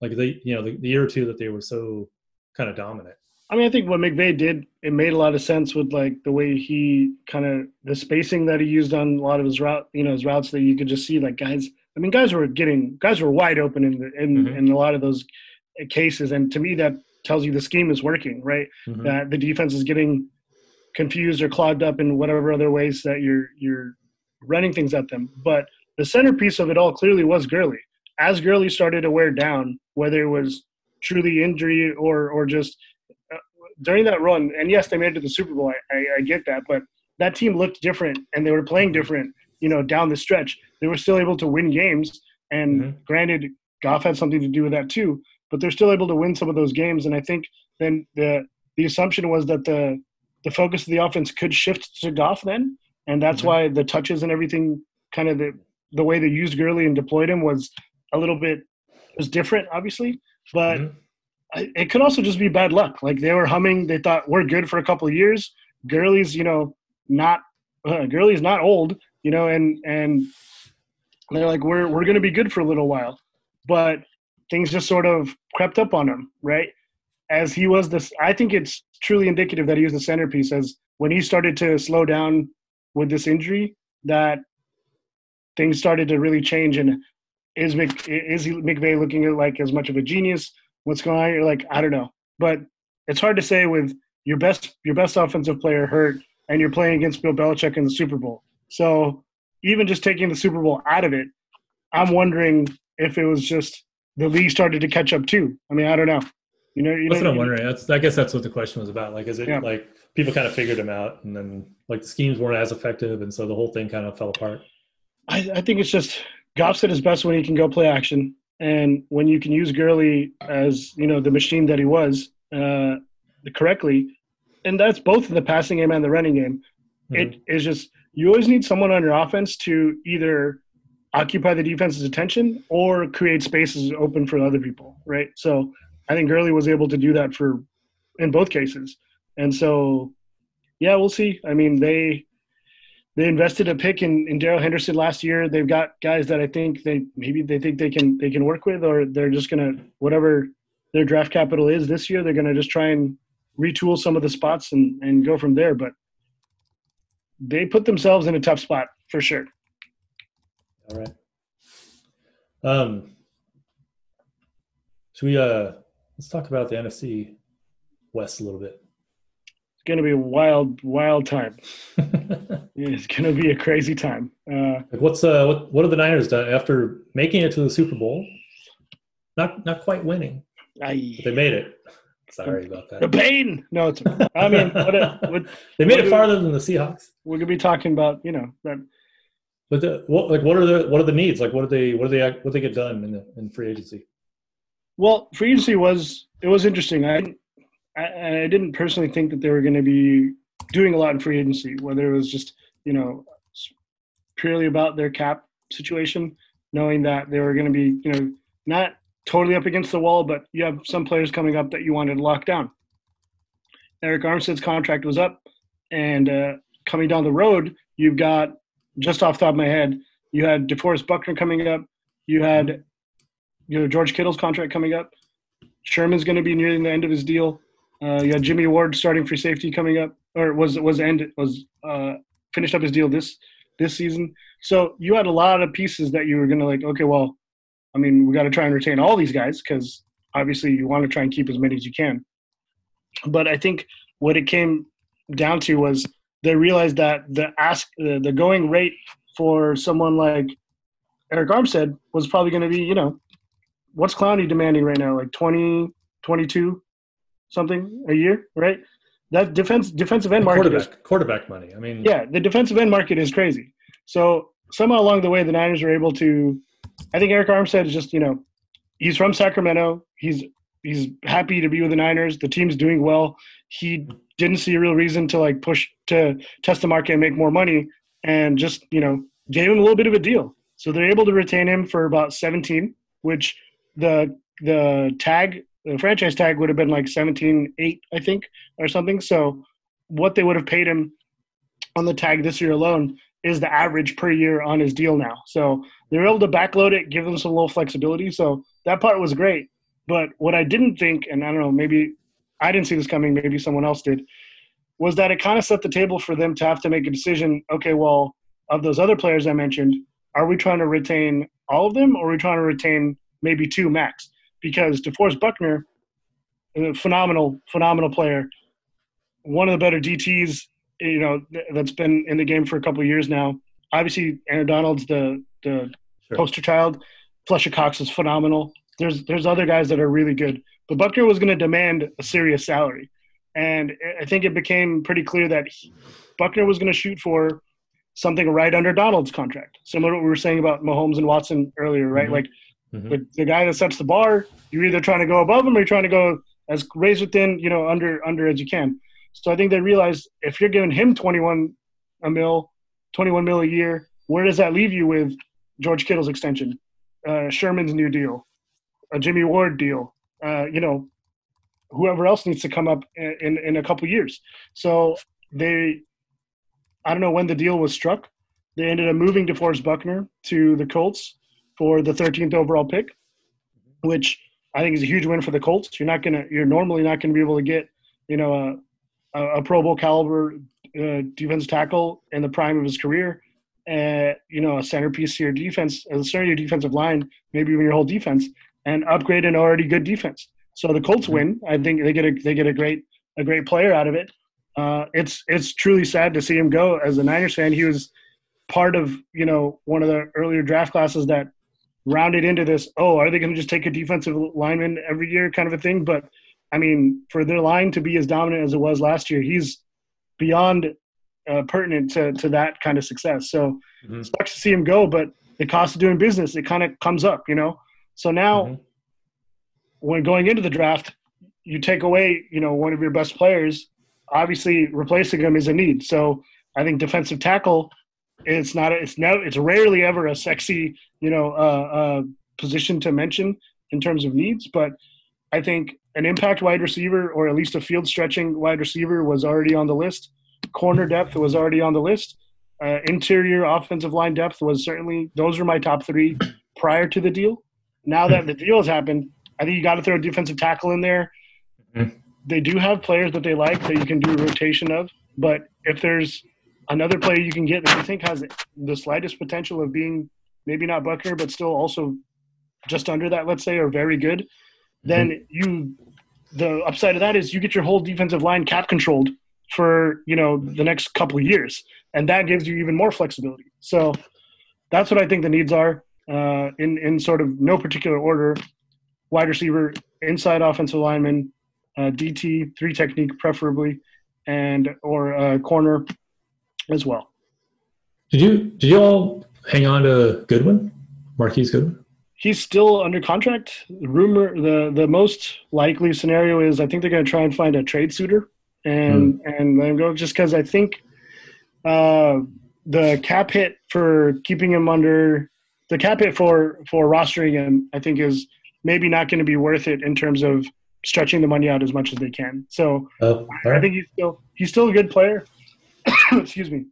like they, you know, the, the year or two that they were so kind of dominant. I mean, I think what McVay did, it made a lot of sense with like the way he kind of the spacing that he used on a lot of his route, you know, his routes that you could just see like guys. I mean, guys were getting guys were wide open in the, in Mhm. in a lot of those cases, and to me, that tells you the scheme is working, right? Mhm. That the defense is getting confused or clogged up in whatever other ways that you're you're running things at them. But the centerpiece of it all clearly was Gurley. As Gurley started to wear down, whether it was truly injury or or just during that run, and yes, they made it to the Super Bowl. I, I, I get that, but that team looked different, and they were playing different. You know, down the stretch, they were still able to win games. And Mhm. granted, Goff had something to do with that too, but they're still able to win some of those games. And I think then the the assumption was that the the focus of the offense could shift to Goff then, and that's Mhm. why the touches and everything, kind of the the way they used Gurley and deployed him was a little bit was different, obviously. But Mhm. It could also just be bad luck. Like they were humming, they thought we're good for a couple of years. Gurley's, you know, not uh, Gurley's not old, you know, and and they're like we're we're going to be good for a little while, but things just sort of crept up on him, right? As he was this, I think it's truly indicative that he was the centerpiece. As when he started to slow down with this injury, that things started to really change. And is Mc, is McVay looking at like as much of a genius? What's going on? You're like, I don't know, but it's hard to say with your best your best offensive player hurt and you're playing against Bill Belichick in the Super Bowl. So even just taking the Super Bowl out of it, I'm wondering if it was just the league started to catch up too. I mean, I don't know. You know, you That's know, what I'm wondering. That's, I guess that's what the question was about. Like, is it Yeah. like people kind of figured him out, and then like the schemes weren't as effective, and so the whole thing kind of fell apart. I, I think it's just Goff's at his best when he can go play action, and when you can use Gurley as you know the machine that he was uh, correctly, and that's both in the passing game and the running game. It is just you always need someone on your offense to either occupy the defense's attention or create spaces open for other people, right? So I think Gurley was able to do that for in both cases, and so yeah, we'll see. I mean, they they invested a pick in, in Darrell Henderson last year. They've got guys that I think they maybe they think they can they can work with, or they're just gonna whatever their draft capital is this year. They're to just try and retool some of the spots and, and go from there. But they put themselves in a tough spot for sure. All right. Um, should we uh let's talk about the NFC West a little bit. Going to be a wild, wild time. it's going to be a crazy time. Uh, like what's uh what what have the Niners done after making it to the Super Bowl? Not not quite winning. I, They made it. Sorry about that. the pain. No, it's. I mean, what, what, They made what it farther than the Seahawks. we're going to be talking about. You know that But the, what like what are the what are the needs? Like what do they what do they what do they get done in the in free agency? Well, free agency was it was interesting. I I, I didn't personally think that they were going to be doing a lot in free agency, whether it was just you know purely about their cap situation, knowing that they were going to be you know not totally up against the wall, but you have some players coming up that you wanted to lock down. Arik Armstead's contract was up, and uh, coming down the road, you've got just off the top of my head, you had DeForest Buckner coming up, you had you know George Kittle's contract coming up. Sherman's going to be nearing the end of his deal. Uh, you had Jimmy Ward starting free safety coming up, or was was end was uh, finished up his deal this this season. So you had a lot of pieces that you were to like. Okay, well, I mean, we got to try and retain all these guys because obviously you want to try and keep as many as you can. But I think what it came down to was they realized that the ask the, the going rate for someone like Arik Armstead was probably going to be, you know, what's Clowney demanding right now? Like 20, 22 something a year, right? That defense defensive end market is quarterback quarterback money. I mean yeah, the defensive end market is crazy. So somehow along the way, the Niners were able to. I think Arik Armstead is just you know, he's from Sacramento. He's he's happy to be with the Niners. The team's doing well. He didn't see a real reason to like push to test the market and make more money, and just you know gave him a little bit of a deal. So they're able to retain him for about 17, which the the tag the franchise tag would have been like 17 8 i think or something. So what they would have paid him on the tag this year alone is the average per year on his deal now. So they were able to backload it give them some little flexibility. So that part was great. But what i didn't think and i don't know maybe i didn't see this coming maybe someone else did was that it kind of set the table for them to have to make a decision okay well of those other players i mentioned are we trying to retain all of them or are we trying to retain maybe two max because DeForest Buckner, a phenomenal, phenomenal player, one of the better DTs, you know, that's been in the game for a couple of years now. Obviously, Aaron Donald's the the Sure. poster child. Fletcher Cox is phenomenal. There's there's other guys that are really good, but Buckner was going to demand a serious salary, and I think it became pretty clear that he, Buckner was going to shoot for something right under Donald's contract, similar to what we were saying about Mahomes and Watson earlier, right? Mhm. Like Mhm. the, guy that sets the bar, you're either trying to go above him or you're trying to go as razor within, you know, under under as you can. So I think they realized if you're giving him 21 a mil, 21 mil a year, where does that leave you with George Kittle's extension, uh, Sherman's new deal, a Jimmy Ward deal, uh, you know, whoever else needs to come up in, in, in a couple years. So they, I don't know when the deal was struck. They ended up moving DeForest Buckner to the Colts for the 13th overall pick, which I think is a huge win for the Colts. You're not gonna, you're normally not gonna be able to get, you know, a, a, Pro Bowl caliber uh, defense tackle in the prime of his career. Uh, you know, a centerpiece to your defense, a center of your defensive line, maybe even your whole defense, and upgrade an already good defense. So the Colts win. I think they get a they get a great a great player out of it. Uh, it's it's truly sad to see him go. As a Niners fan, he was part of you know one of the earlier draft classes that rounded into this. Oh, are they going to just take a defensive lineman every year, kind of a thing? But I mean, for their line to be as dominant as it was last year, he's beyond uh, pertinent to to that kind of success. So Mhm. sucks to see him go, but the cost of doing business it kind of comes up, you know. So now Mhm. when going into the draft, you take away, you know, one of your best players. Obviously, replacing him is a need. So I think defensive tackle, it's not, it's now. it's rarely ever a sexy, you know, uh, uh, position to mention in terms of needs. But I think an impact wide receiver or at least a field stretching wide receiver was already on the list. Corner depth was already on the list. Uh, interior offensive line depth was certainly those were my top three prior to the deal. Now that the deal has happened, I think you got to throw a defensive tackle in there. Mhm. They do have players that they like that you can do a rotation of, but if there's another player you can get that you think has the slightest potential of being maybe not Buckner, but still also just under that, let's say, or very good, then you the upside of that is you get your whole defensive line cap controlled for you know the next couple years, and that gives you even more flexibility. So that's what I think the needs are uh, in in sort of no particular order: wide receiver, inside offensive lineman, uh, DT, three technique preferably, and or uh, corner as well. Did you did you all hang on to Goodwin, Marquise Goodwin? He's still under contract. The rumor, the the most likely scenario is I think they're going to try and find a trade suitor and and let him go just because I think uh, the cap hit for keeping him under the cap hit for for rostering him I think is maybe not going to be worth it in terms of stretching the money out as much as they can. So Oh, all I think he's still he's still a good player. Excuse me.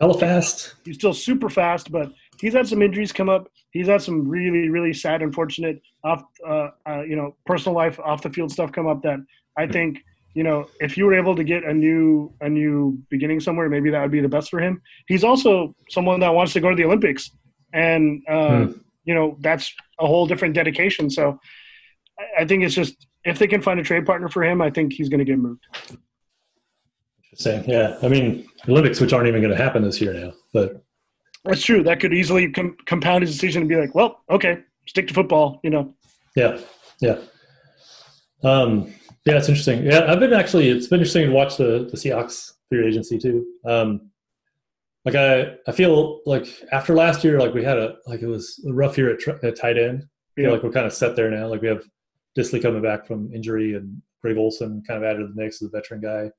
Hella fast. He's still super fast, but he's had some injuries come up. He's had some really, really sad, unfortunate off, uh, uh, you know, personal life off the field stuff come up that I think, you know, if you were able to get a new, a new beginning somewhere, maybe that would be the best for him. He's also someone that wants to go to the Olympics, and uh, Hmm. you know, that's a whole different dedication. So I- I think it's just if they can find a trade partner for him, I think he's going to get moved. Interesting. Yeah. I mean, Olympics, which aren't even going to happen this year now, but That's true. That could easily com- compound his decision and be like, well, okay, stick to football. You know. Yeah, yeah, um, yeah. It's interesting. Yeah, I've been actually. It's been interesting to watch the the Seahawks free agency too. Um, like I, I feel like after last year, like we had a like it was a rough year at, tr- at tight end. Yeah. like we're kind of set there now. Like we have Dissly coming back from injury and Greg Olsen kind of added to the mix as a veteran guy.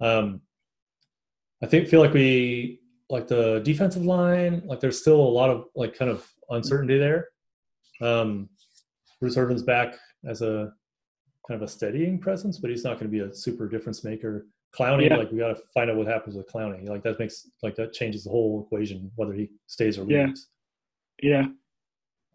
Um, I think feel like we like the defensive line. Like there's still a lot of like kind of uncertainty there. Um, Bruce Irvin's back as a kind of a steadying presence, but he's not going to be a super difference maker. Clowney, Yeah. like we got to find out what happens with Clowney. Like that makes like that changes the whole equation whether he stays or Yeah. leaves. Yeah.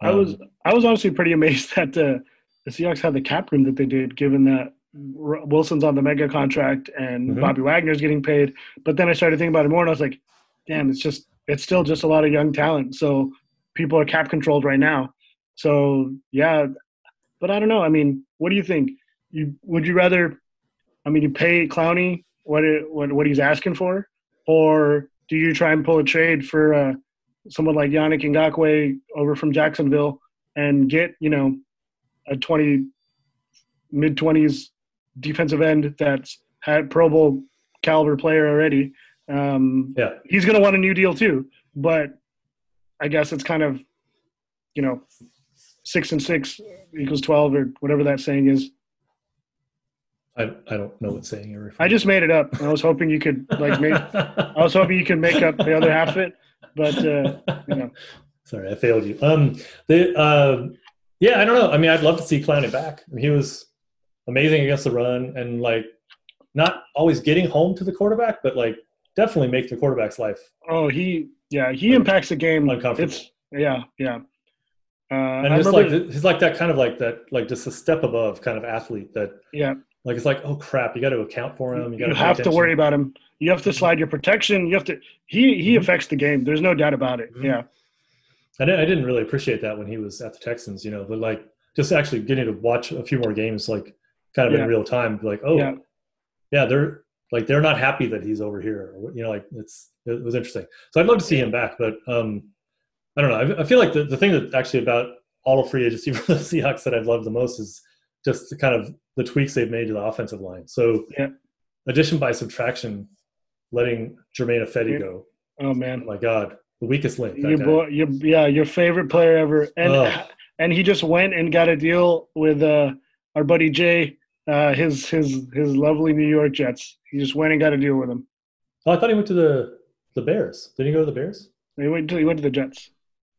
I Um, was I was honestly pretty amazed that the the Seahawks had the cap room that they did, given that Wilson's on the mega contract and Mhm. Bobby Wagner's getting paid. But then I started thinking about it more, and I was like, damn, it's just it's still just a lot of young talent. So people are cap controlled right now. So yeah, but I don't know. I mean, what do you think? You would you rather? I mean, you pay Clowney what it, what what he's asking for, or do you try and pull a trade for uh, someone like Yannick Ngakoue over from Jacksonville and get you know a twenty mid twenties defensive end that's had Pro Bowl caliber player already? Um, yeah, he's going to want a new deal too. But I guess it's kind of, you know, six and six equals twelve or whatever that saying is. I, I don't know what saying you're referring. I just made it up. I was hoping you could like make. I was hoping you could make up the other half of it, but uh, you know. Sorry, I failed you. Um, the uh, yeah, I don't know. I mean, I'd love to see Clowney back. I mean, he was amazing against the run and like not always getting home to the quarterback, but like definitely make the quarterback's life Oh, he yeah he impacts the game. uncomfortable. It's yeah yeah. Uh, and I just like he's like that kind of like that like just a step above kind of athlete that yeah, like it's like oh crap you got to account for him you got you have to worry about him. You have to slide your protection. You have to. He he Mhm. affects the game. There's no doubt about it. Mhm. Yeah. I didn't, I didn't really appreciate that when he was at the Texans you know but like just actually getting to watch a few more games like kind of Yeah. in real time like oh Yeah. yeah. they're like they're not happy that he's over here you know like it's it was interesting so I'd love to see him back but um I don't know I, I feel like the, the thing that actually about all of free agency for the Seahawks that I've loved the most is just the kind of the tweaks they've made to the offensive line so Yeah. addition by subtraction letting Germain Ifedi Yeah. go Oh oh man. my god the weakest link Your boy, your yeah, your favorite player ever, and Oh. and he just went and got a deal with uh, our buddy Jay, uh, his his his lovely New York Jets. He just went and got a deal with him. Oh, I thought he went to the the Bears. Did he go to the Bears? He went to, he went to the Jets.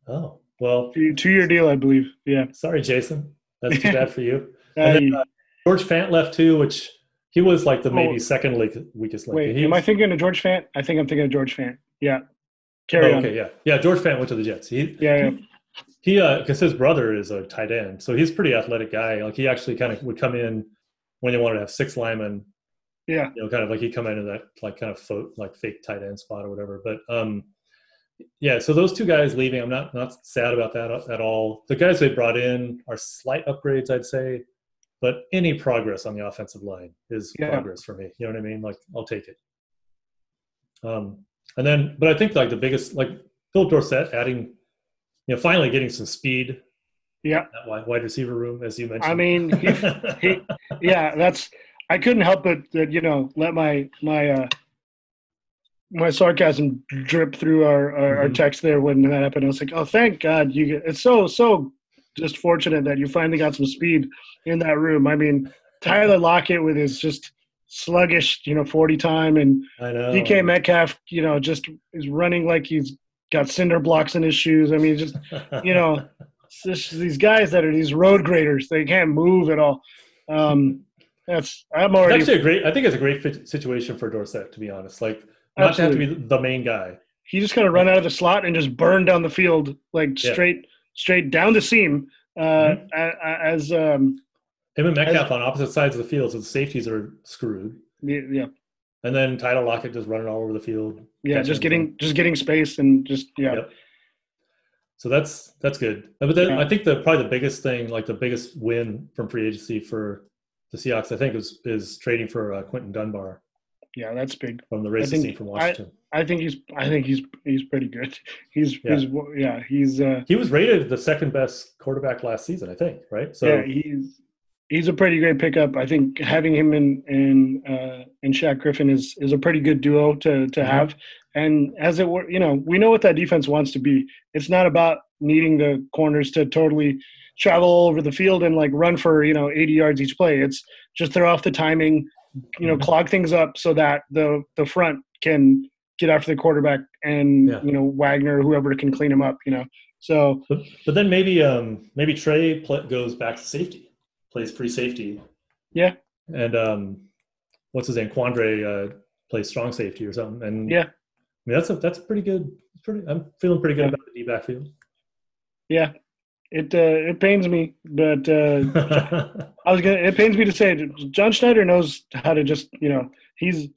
Oh, well, Two year deal, I believe. Yeah. sorry, Jason. That's too bad for you. And then, uh, George Fant left too, which he was like the maybe Oh. second link, weakest link. wait, He am I thinking of George Fant? I think I'm thinking of George Fant. Yeah. Carry oh, on. okay, yeah, yeah. George Fant went to the Jets. He, Yeah, yeah. he- he uh because his brother is a tight end, so he's a pretty athletic guy. Like he actually kind of would come in when they wanted to have six linemen. Yeah. You know, kind of like he come into that like kind of fo- like fake tight end spot or whatever. But um, yeah. So those two guys leaving, I'm not not sad about that at all. The guys they brought in are slight upgrades, I'd say. But any progress on the offensive line is Yeah. progress for me. You know what I mean? Like I'll take it. Um, and then, but I think like the biggest, like Phillip Dorsett adding, you know, finally getting some speed. Yeah. That wide, receiver room, as you mentioned. I mean, he, he, yeah, that's. I couldn't help but uh, you know let my my uh, my sarcasm drip through our, our, our Mhm. text there when that happened. I was like, oh, thank God you. Get, it's so so just fortunate that you finally got some speed in that room. I mean, Tyler Lockett with his just sluggish, you know, forty time, and I know. DK Metcalf, you know, just is running like he's got cinder blocks in his shoes. I mean, just you know, just these guys that are these road graders. They can't move at all. Um, that's I'm It's already actually a great. I think it's a great fit, situation for Dorsett, to be honest. Like not to have to be the main guy. he just kind of run out of the slot and just burn down the field like Yeah. straight straight down the seam. Uh, Mhm. a- as um, Him and Metcalf on opposite sides of the field, so the safeties are screwed. yeah, yeah, And then Tyler Lockett just running all over the field. yeah, just getting just getting space and just yeah, Yep. So that's that's good. Uh, But then Yeah. I think the probably the biggest thing, like the biggest win from free agency for the Seahawks, I think is is trading for uh, Quinton Dunbar yeah, that's big. from the racing team from Washington. I think he's I think he's he's pretty good. He's Yeah. he's yeah he's uh, he was rated the second best quarterback last season, I think. Right. So yeah he's he's a pretty great pickup. I think having him in in uh, in Shaq Griffin is is a pretty good duo to to Mhm. have. And as it were, you know, we know what that defense wants to be. It's not about needing the corners to totally travel all over the field and like run for you know 80 yards each play. It's just throw off the timing, you know, Mhm. clog things up so that the the front can get after the quarterback and Yeah. you know Wagner whoever can clean him up. You know, so But, but then maybe um, maybe Trey goes back to safety, plays free safety. Yeah. And um, what's his name? Quandre uh, plays strong safety or something. And Yeah. Mean that's a that's a pretty good. Pretty, I'm feeling pretty good Yeah. about the D backfield. yeah, it uh, it pains me, but. Uh, I was gonna. It pains me to say, it, John Schneider knows how to just, you know, he's.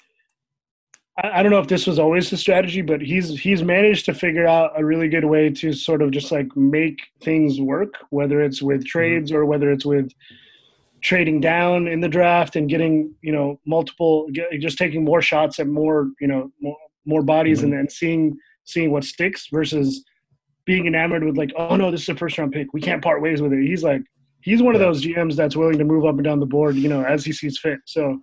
I, I don't know if this was always his strategy, but he's he's managed to figure out a really good way to sort of just like make things work, whether it's with trades or whether it's with trading down in the draft and getting, you know, multiple, get, just taking more shots at more, you know, more, more bodies and mm-hmm. then seeing seeing what sticks versus being enamored with like, oh no, this is a first round pick, we can't part ways with it. He's like he's one of those GMs that's willing to move up and down the board, you know, as he sees fit. So,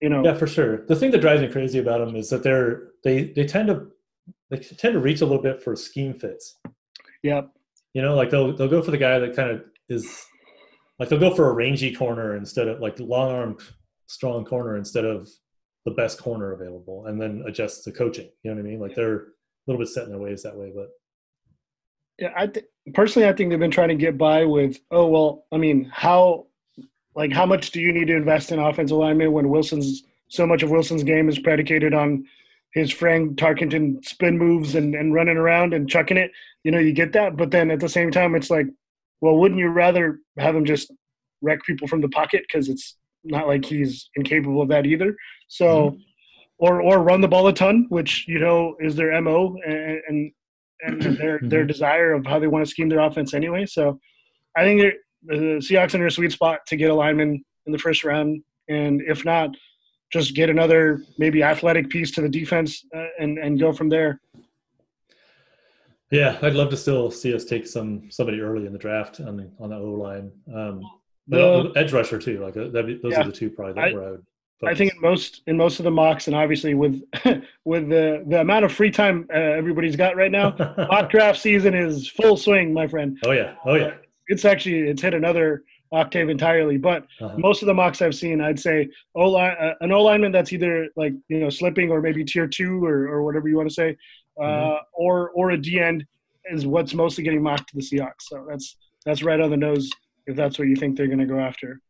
you know, Yeah, for sure. The thing that drives me crazy about them is that they're they they tend to they tend to reach a little bit for scheme fits. yeah, You know, like they'll they'll go for the guy that kind of is like they'll go for a rangy corner instead of like long arm strong corner instead of the best corner available, and then adjust the coaching. You know what I mean? Like they're a little bit set in their ways that way, but yeah. I th- personally, I think they've been trying to get by with, oh well, I mean, how, like, how much do you need to invest in offensive linemen when Wilson's so much of Wilson's game is predicated on his Frank Tarkenton spin moves and, and running around and chucking it. You know, you get that, but then at the same time, it's like, well, wouldn't you rather have him just wreck people from the pocket because it's not like he's incapable of that either. So, or or run the ball a ton, which you know is their mo and and, and their their desire of how they want to scheme their offense anyway. So, I think the Seahawks are in a sweet spot to get a lineman in the first round, and if not, just get another maybe athletic piece to the defense uh, and and go from there. yeah, I'd love to still see us take some somebody early in the draft on the on the O line. Um, but The- edge rusher too. Like uh, that'd be, those Yeah. are the two probably that I- where I. I think in most in most of the mocks, and obviously with with the the amount of free time uh, everybody's got right now, mock draft season is full swing, my friend. oh yeah, oh yeah. It's actually it's hit another octave entirely. But Uh-huh. most of the mocks I've seen, I'd say O uh, an O lineman that's either like you know slipping or maybe tier two or, or whatever you want to say, uh, Mhm. or or a D end is what's mostly getting mocked to the Seahawks. So that's that's right on the nose if that's what you think they're going to go after.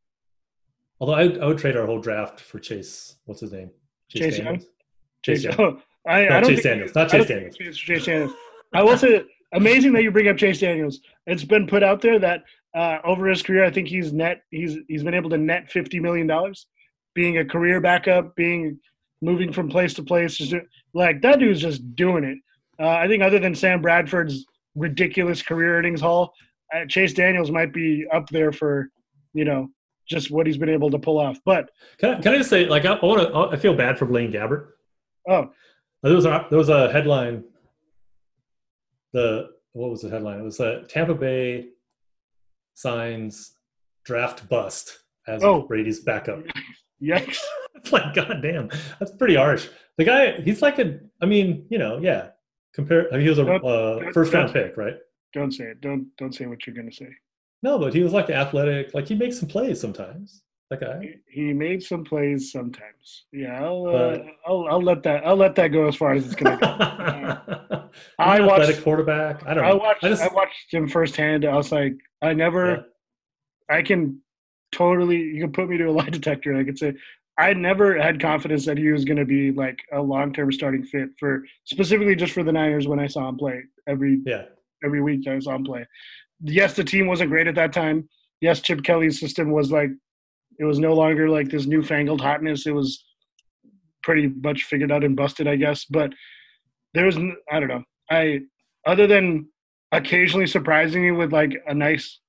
Although I, I would trade our whole draft for Chase. What's his name? Chase Daniels? Chase Young. Oh, I, No, I don't Chase Daniels, not Chase Daniels. Chase, Chase Daniels. I will say amazing that you bring up Chase Daniels. It's been put out there that uh, over his career, I think he's net he's he's been able to net fifty million dollars, being a career backup, being moving from place to place, just like that dude's just doing it. Uh, I think other than Sam Bradford's ridiculous career earnings haul, Chase Daniels might be up there for you know just what he's been able to pull off. But Can I, can I just say, like, I, I want to. I feel bad for Blaine Gabbert. oh, There was a there was a headline. The what was the headline? It was that Tampa Bay signs draft bust as Oh. Brady's backup. yikes! It's like, goddamn, that's pretty harsh. The guy, he's like a. I mean, you know, yeah. Compare. I mean, he was a uh, first round pick, right? Don't say it. Don't don't say what you're gonna say. No, but he was like athletic. Like he makes some plays sometimes. That guy. He- He made some plays sometimes. Yeah, I'll, uh, I'll I'll let that I'll let that go as far as it's gonna go. I I watched- athletic quarterback. I don't know. I watched I just, I watched him firsthand. I was like, I never, Yeah. I can totally. You can put me to a lie detector, and I could say I never had confidence that he was going to be like a long term starting fit for specifically just for the Niners when I saw him play every yeah. Every week I saw him play. Yes, the team wasn't great at that time. Yes, Chip Kelly's system was like it was no longer like this newfangled hotness. It was pretty much figured out and busted, I guess. But there was I don't know. I other than occasionally surprising you with like a nice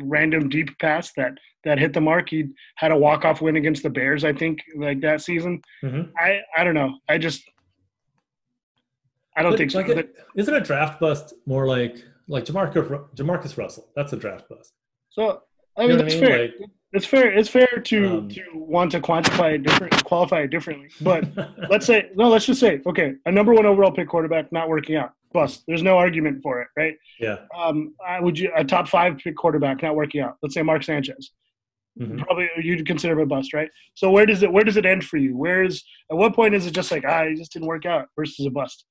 random deep pass that that hit the mark. He had a walk off win against the Bears, I think, like that season. hmm I I don't know. I just I don't think so. like, But- it- isn't a draft bust more like like JaMarcus JaMarcus Russell? That's a draft bust. So I You mean, know that's I mean? fair. Like, it's fair. It's fair to Um, to want to quantify it different, qualify it differently. But let's say no. Let's just say okay, a number one overall pick quarterback not working out, bust. There's no argument for it, right? yeah. Um, I would you a top five pick quarterback not working out? Let's say Mark Sanchez. Mhm. Probably you'd consider him a bust, right? So where does it where does it end for you? Where's at what point is it just like ah, he just didn't work out versus a bust?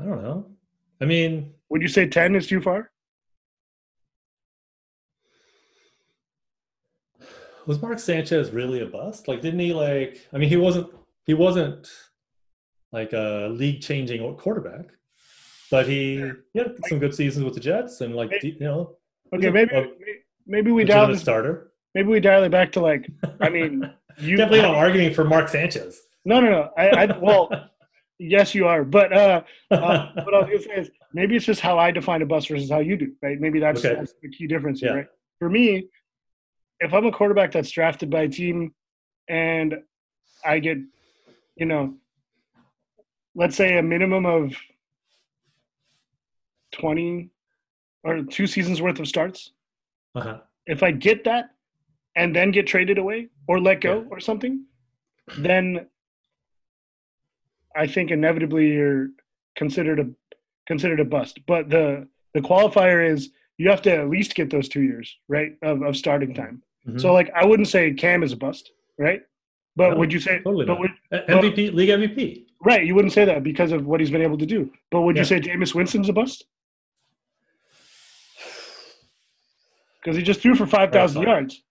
I don't know. I mean, Would you say ten is too far? was Mark Sanchez really a bust? Like, didn't he like? I mean, he wasn't. He wasn't like a league-changing quarterback, but he he had some good seasons with the Jets and like you know, Okay, maybe a maybe we dial this, starter. maybe we dial it back to like I mean you Can't I'm arguing for Mark Sanchez. No, no, no. I, I well, yes, you are. But uh, uh, what I was gonna say is maybe it's just how I define a bust versus how you do, right? Maybe that's, Okay. that's the key difference, Yeah. right? For me, if I'm a quarterback that's drafted by a team, and I get, you know, let's say a minimum of twenty or two seasons worth of starts, uh-huh. if I get that and then get traded away or let go Yeah. or something, then I think inevitably you're considered a considered a bust. But the the qualifier is you have to at least get those two years, right, of, of starting time. Mhm. So like I wouldn't say Cam is a bust, right? But No, would you say totally but would, MVP, league MVP. right, you wouldn't say that because of what he's been able to do. But would Yeah. you say Jameis Winston's a bust? Because he just threw for five thousand yards.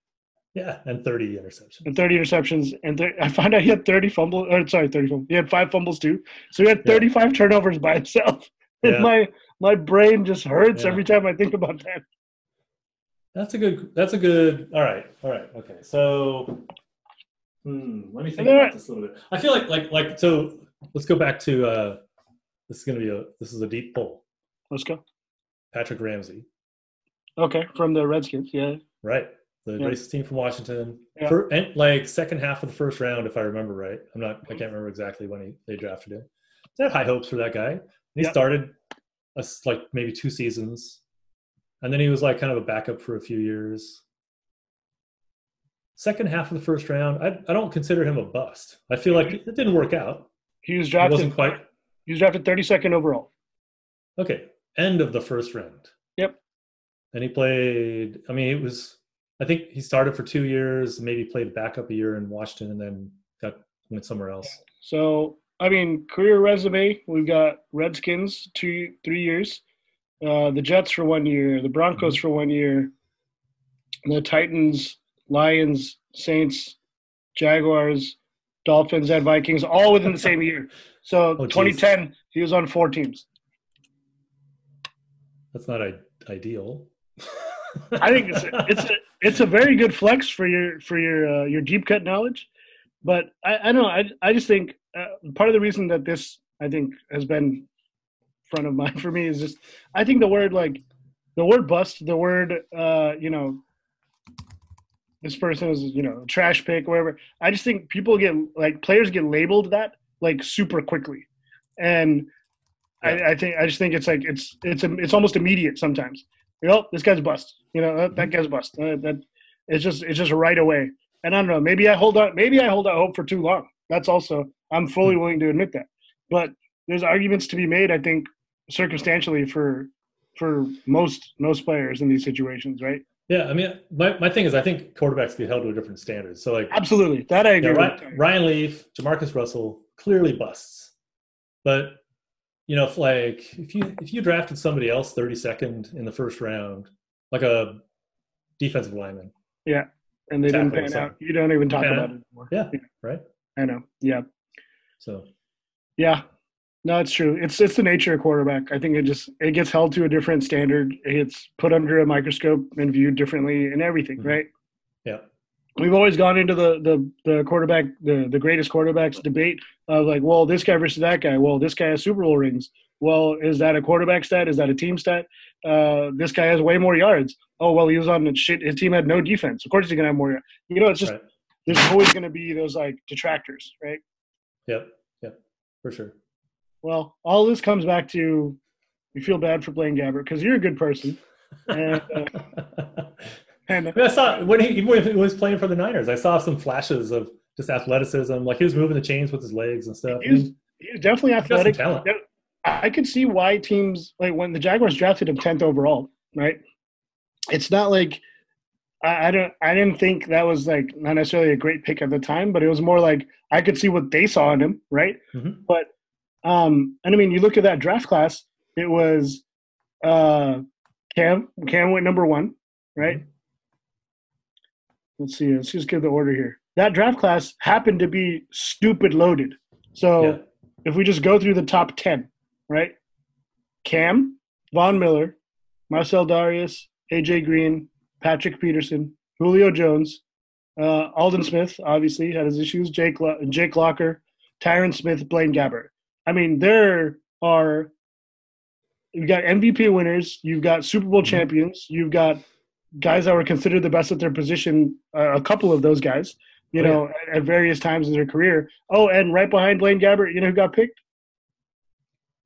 Yeah, and 30 interceptions. and 30 interceptions. And th- I found out he had 30 fumbles. Or sorry, 30 fumbles. He had five fumbles too. So he had Yeah. 35 turnovers by himself. And Yeah. my my brain just hurts Yeah. every time I think about that. That's a good. That's a good. All right. All right. Okay. So, hmm, let me think about this a little bit. I feel like, like, like. So, let's go back to. uh This is going to be a. This is a deep pull. Let's go. Patrick Ramsey, Okay, from the Redskins. Yeah. right? The Yeah. racist team from Washington. Yeah. For, and like second half of the first round, if I remember right. I'm not. I mm-hmm. can't remember exactly when he, they drafted him. They had high hopes for that guy. He Yeah. started, a like maybe two seasons, and then he was like kind of a backup for a few years. Second half of the first round, I, I don't consider him a bust. I feel like it didn't work out. He was drafted. wasn't quite He was drafted 32nd overall. okay. End of the first round. Yep. And he played. I mean, it was. I think he started for two years, maybe played backup a year in Washington, and then got went somewhere else. So I mean, career resume. We've got Redskins two, three years. Uh, the Jets for one year. The Broncos Mm-hmm. for one year. The Titans, Lions, Saints, Jaguars, Dolphins, and Vikings, all within the same year. So Oh, 2010, he was on four teams. that's not I- ideal. I think it's a, it's a it's a very good flex for your for your uh, your deep cut knowledge, but I, I don't know. I I just think uh, part of the reason that this I think has been front of mind for me is just I think the word like the word bust, the word uh, you know this person is you know trash pick whatever. I just think people get like players get labeled that like super quickly, and Yeah. I, I think I just think it's like it's it's it's almost immediate sometimes. You know, this guy's bust. You know, that, that guy's bust. Uh, that it's just it's just right away. And I don't know. Maybe I hold on. Maybe I hold out hope for too long. That's also I'm fully willing to admit that. But there's arguments to be made. I think circumstantially for for most most players in these situations, right? Yeah, I mean, my, my thing is, I think quarterbacks get held to a different standard. So, like, Absolutely, that I yeah, agree. Ryan, with. Ryan Leaf, JaMarcus Russell, clearly busts. But you know, if like if you if you drafted somebody else 32nd in the first round, like a defensive lineman, Yeah, and they didn't pan or out. You don't even talk about out. it anymore. yeah, right. I know. Yeah, So yeah. No, it's true. It's it's the nature of quarterback. I think it just it gets held to a different standard. It gets put under a microscope and viewed differently and everything, Mhm. right? yeah, we've always gone into the the the quarterback the the greatest quarterbacks debate of like, well, this guy versus that guy. Well, this guy has Super Bowl rings. Well, is that a quarterback stat? Is that a team stat? Uh, this guy has way more yards. Oh well, he was on the shit. His team had no defense. Of course, he's gonna have more. yards. You know, it's just right. there's always gonna be those like detractors, right? Yep, yep, for sure. Well, all this comes back to you feel bad for playing Gabbert because you're a good person, and uh, and I, saw when he when he was playing for the Niners, I saw some flashes of just athleticism. Like he was moving the chains with his legs and stuff. He's- he's definitely athletic. talent. I could see why teams like when the Jaguars drafted him tenth overall, right? It's not like I, I don't I didn't think that was like not necessarily a great pick at the time, but it was more like I could see what they saw in him, right? Mhm. But um and I mean you look at that draft class, it was uh Cam Cam went number one, right? Let's see, let's just give the order here. That draft class happened to be stupid loaded. So yeah, if we just go through the top 10, right? Cam, Von Miller, Marcell Dareus, AJ Green, Patrick Peterson, Julio Jones, uh, Aldon Smith, obviously had his issues, Jake, Lo- Jake Locker, Tyron Smith, Blaine Gabbert. I mean, there are, you've got MVP winners, you've got Super Bowl Mhm. champions, you've got guys that were considered the best at their position, uh, a couple of those guys, you Oh, yeah. know, at, at various times in their career. Oh, and right behind Blaine Gabbert, you know who got picked?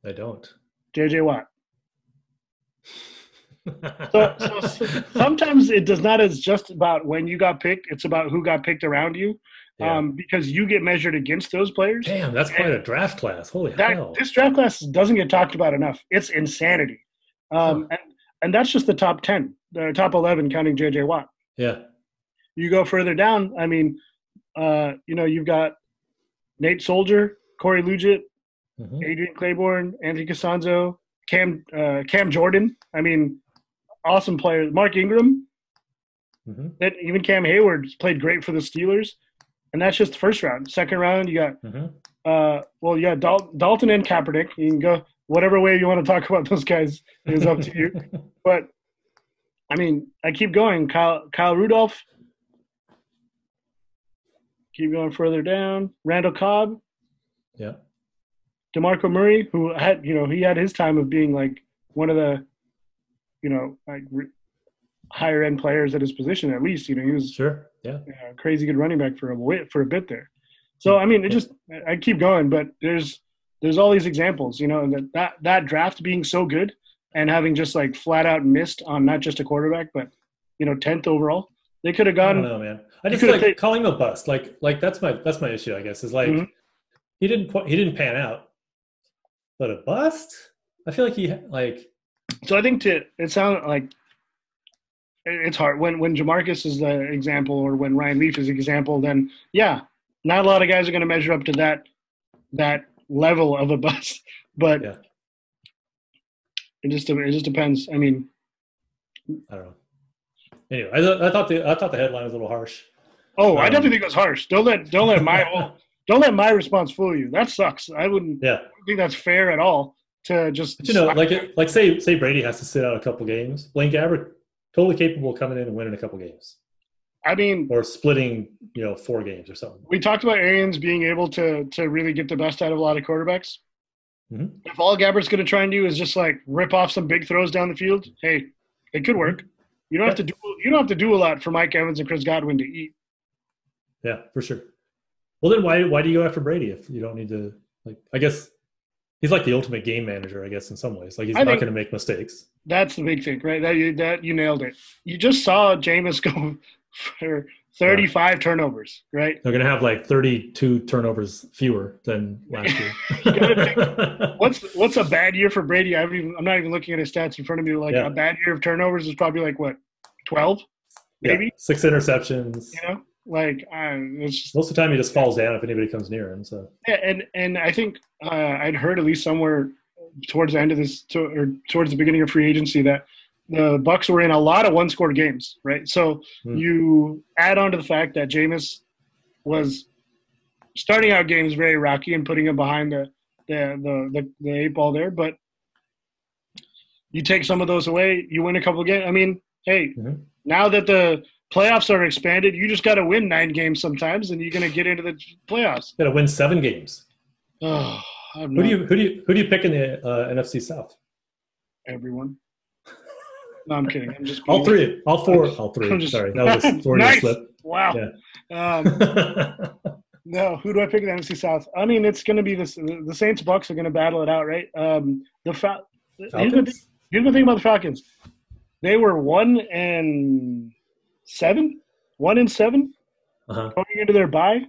I don't. JJ Watt. So, so, so sometimes it does not is just about when you got picked; it's about who got picked around you, Yeah. um, because you get measured against those players. Damn, that's quite a draft class. Holy That hell! this draft class doesn't get talked about enough. It's insanity, um, and, and that's just the top ten, the top eleven, counting JJ Watt. Yeah, You go further down. I mean, uh, you know, you've got Nate Solder, Corey Liuget, Mhm. Adrian Clayborn, Anthony Castonzo, Cam uh, Cam Jordan. I mean, awesome players. Mark Ingram. Mhm. That even Cam Hayward played great for the Steelers, and that's just the first round. Second round, you got Mhm. uh, well, yeah, Dal- Dalton and Kaepernick. You can go whatever way you want to talk about those guys is up to you. But I mean, I keep going. Kyle Kyle Rudolph. Keep going further down. Randall Cobb, yeah, DeMarco Murray, who had you know he had his time of being like one of the, you know, like re- higher end players at his position at least. You know, he was sure. Yeah, a crazy good running back for a bit, for a bit there. So I mean, it just I keep going, but there's there's all these examples, you know, that that, that draft being so good and having just like flat out missed on not just a quarterback, but you know, tenth overall. They could have I don't gone. know, man. I just like calling him a bust. Like, like that's my that's my issue. I guess is like Mhm. he didn't he didn't pan out, but a bust. I feel like he like So I think to it sounds like it's hard when when JaMarcus is the example or when Ryan Leaf is the example. Then yeah, not a lot of guys are going to measure up to that that level of a bust, but Yeah. it just it just depends. I mean, I don't know. Anyway, I, th- I thought the I thought the headline was a little harsh. Oh, I Um, definitely think it was harsh. Don't let don't let my whole don't let my response fool you. That sucks. I wouldn't Yeah, think that's fair at all. to just But you know, like it, like say say Brady has to sit out a couple games. Blaine Gabbert totally capable of coming in and winning a couple games, I mean, or splitting you know four games or something. we talked about Arians being able to to really get the best out of a lot of quarterbacks. Mhm. If all Gabbert's going to try and do is just like rip off some big throws down the field, hey, it could work. You don't have to do you don't have to do a lot for Mike Evans and Chris Godwin to eat. Yeah, for sure. Well, then why why do you go after Brady if you don't need to? Like, I guess he's like the ultimate game manager. I guess in some ways, like he's I not going to make mistakes. That's the big thing, right? That you that you nailed it. You just saw Jameis go for 35 turnovers, right? They're going to have like 32 turnovers fewer than last year. What's what's a bad year for Brady? I haven't even, I'm not even looking at his stats in front of me. Like Yeah. a bad year of turnovers is probably like what, 12, Yeah, maybe? six interceptions. You know, like uh, it's just, Most of the time, he just falls down if anybody comes near him. So yeah, and and I think uh, I'd heard at least somewhere towards the end of this to, or towards the beginning of free agency that the Bucs were in a lot of one score games, right? So Hmm. you add on to the fact that Jameis was starting out games very rocky and putting him behind the the the, the, the eight ball there, but you take some of those away, you win a couple of games. I mean, hey, Mhm. now that the playoffs are expanded, you just got to win nine games sometimes, and you're going to get into the playoffs. got to win seven games. Oh, I'm Who do you who do you who do you pick in the uh, NFC South? everyone. No, I'm kidding. I'm just All three, all four, all three. Just- Sorry, that was a Florida Nice. slip. Wow. Um, no, who do I pick in the NFC South? I mean, it's going to be this. The Saints Bucs are going to battle it out, right? Um, the Fal- here's the, thing, Falcons? here's the thing about the Falcons. They were one and seven, one and seven Uh-huh. going into their bye,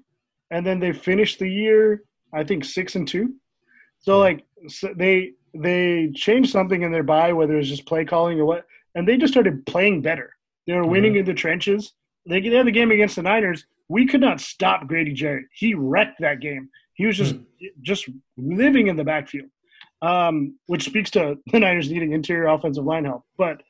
and then they finished the year, I think six and two. So like so they they changed something in their bye, whether it's just play calling or what, and they just started playing better. They were winning in the trenches. They, they had the game against the Niners. We could not stop Grady Jarrett. He wrecked that game. He was just just living in the backfield, um, which speaks to the Niners needing interior offensive line help. But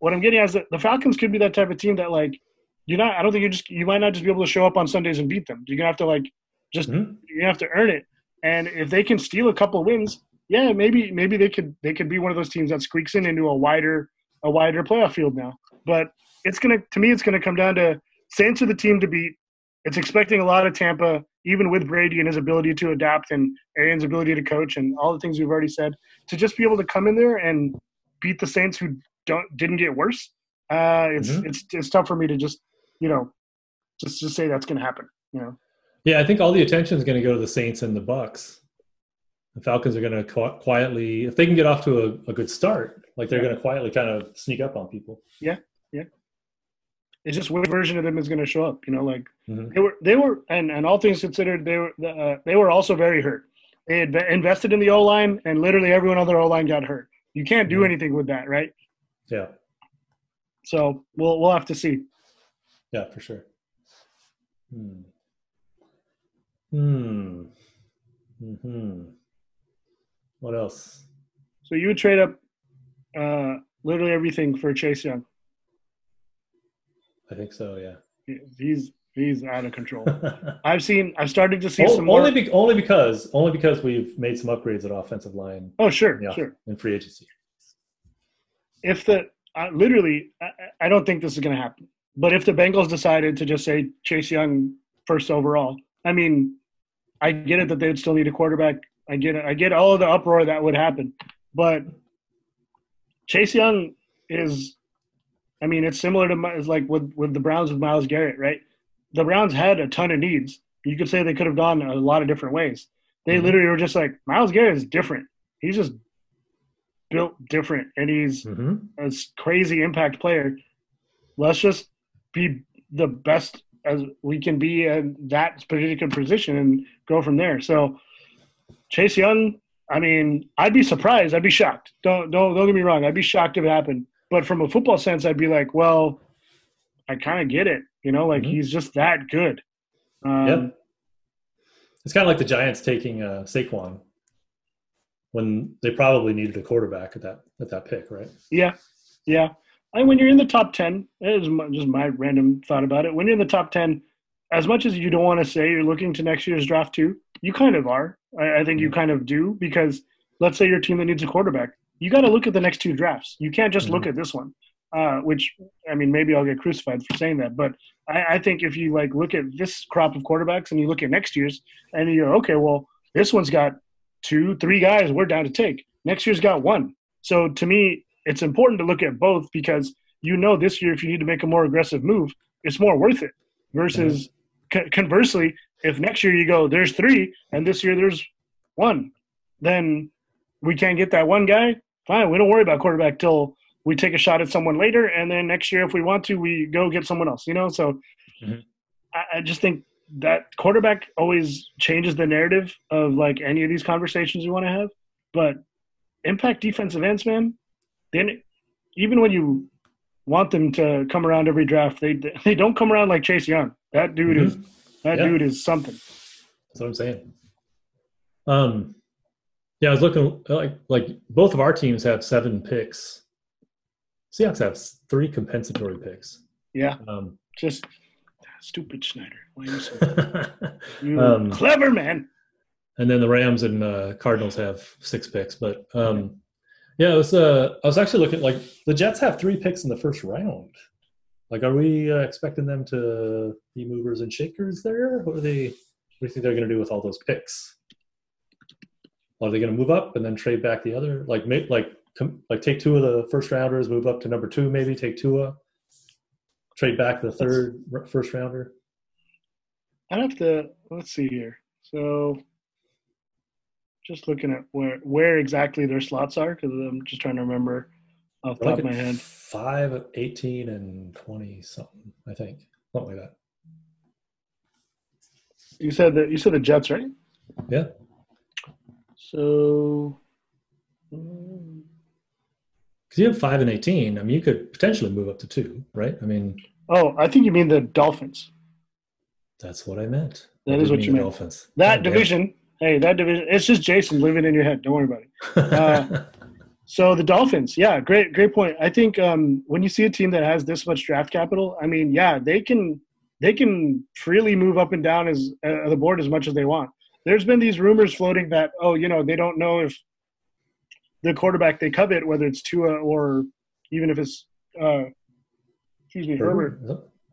what I'm getting at is that the Falcons could be that type of team that like you're not. I don't think you just you might not just be able to show up on Sundays and beat them. You're gonna have to like just Mhm. you have to earn it. And if they can steal a couple wins, yeah, maybe maybe they could they could be one of those teams that squeaks in into a wider a wider playoff field now. But it's gonna to me it's gonna come down to Saints are the team to beat. It's expecting a lot of Tampa, even with Brady and his ability to adapt and Arians' ability to coach and all the things we've already said, to just be able to come in there and beat the Saints who didn't get worse. Uh, it's Mhm. it's it's tough for me to just you know just just say that's gonna happen. You know. Yeah, I think all the attention is going to go to the Saints and the Bucs. The Falcons are going to qu- quietly, if they can get off to a, a good start, like they're Yeah. going to quietly kind of sneak up on people. Yeah, yeah. It's just which version of them is going to show up. You know, like Mhm. they were, they were, and and all things considered, they were, uh, they were also very hurt. They had invested in the O line, and literally everyone on their O line got hurt. You can't do Mhm. anything with that, right? Yeah, So we'll we'll have to see. yeah, for sure. Hmm. Hmm. Hmm. What else? So you would trade up uh, literally everything for Chase Young. I think so. Yeah. He's he's out of control. I've seen. I've started to see O- some more. only, be, only because only because we've made some upgrades at offensive line oh sure, yeah, sure. in free agency. If the uh, literally, I, I don't think this is going to happen. But if the Bengals decided to just say Chase Young first overall, I mean, I get it that they'd still need a quarterback. I get it. I get all of the uproar that would happen. But Chase Young is, I mean, it's similar to my, it's like with with the Browns with Myles Garrett, right? The Browns had a ton of needs. You could say they could have gone a lot of different ways. They Mhm. literally were just like Myles Garrett is different. He's just built different, and he's hmm a crazy impact player. Let's just be the best as we can be in that particular position and go from there. So Chase Young, I mean, I'd be surprised. I'd be shocked. Don't don't don't get me wrong. I'd be shocked if it happened. But from a football sense, I'd be like, well, I kind of get it. You know, like Mhm. he's just that good. Um, Yep. It's kind of like the Giants taking uh, Saquon when they probably needed a quarterback at that at that pick, right? Yeah, yeah. And when you're in the top ten, it is my- just my random thought about it. When you're in the top ten, as much as you don't want to say you're looking to next year's draft too, you kind of are. I, I think you kind of do because let's say your team that needs a quarterback, you got to look at the next two drafts. You can't just look Mhm. at this one. Uh, which I mean, maybe I'll get crucified for saying that, but I, I think if you like look at this crop of quarterbacks and you look at next year's, and you're okay, well, this one's got two, three guys we're down to take. Next year's got one. So to me, it's important to look at both because you know this year if you need to make a more aggressive move, it's more worth it. Versus co- conversely, if next year you go there's three and this year there's one, then we can't get that one guy. Fine, we don't worry about quarterback till we take a shot at someone later, and then next year if we want to, we go get someone else. You know, so Mhm. I, I just think that quarterback always changes the narrative of like any of these conversations you want to have. But impact defensive ends, man. Then even when you want them to come around every draft, they they don't come around like Chase Young. That dude is that Yeah. dude is something. That's what I'm saying. Um, yeah, I was looking like like both of our teams have seven picks. Seahawks have three compensatory picks. Yeah, Um, just stupid Schneider. Why are you so you Um, clever man? and then the Rams and uh, Cardinals have six picks. But um, yeah, it was. Uh, I was actually looking like the Jets have three picks in the first round. Like, are we uh, expecting them to be movers and shakers there? What are they? What do you think they're going to do with all those picks? Are they going to move up and then trade back the other? Like, make like com- like take two of the first rounders, move up to number two, maybe take Tua, trade back the third r- first rounder. I'd have to let's see here. So just looking at where where exactly their slots are because I'm just trying to remember off the top of my head. Five, 18, and 20 something, I think. Something like that. You said that you said the Jets, right? Yeah. So Because you have five and 18. I mean, you could potentially move up to two, right? I mean, oh, I think you mean the Dolphins. that's what I meant. That I is what you the meant. Dolphins. That damn. division, hey, that division. It's just Jason living in your head. Don't worry about it. uh, So the Dolphins, yeah, great, great point. I think um, when you see a team that has this much draft capital, I mean, yeah, they can they can freely move up and down as uh, the board as much as they want. There's been these rumors floating that oh, you know, they don't know if the quarterback they covet, whether it's Tua or even if it's uh, excuse me, Herbert,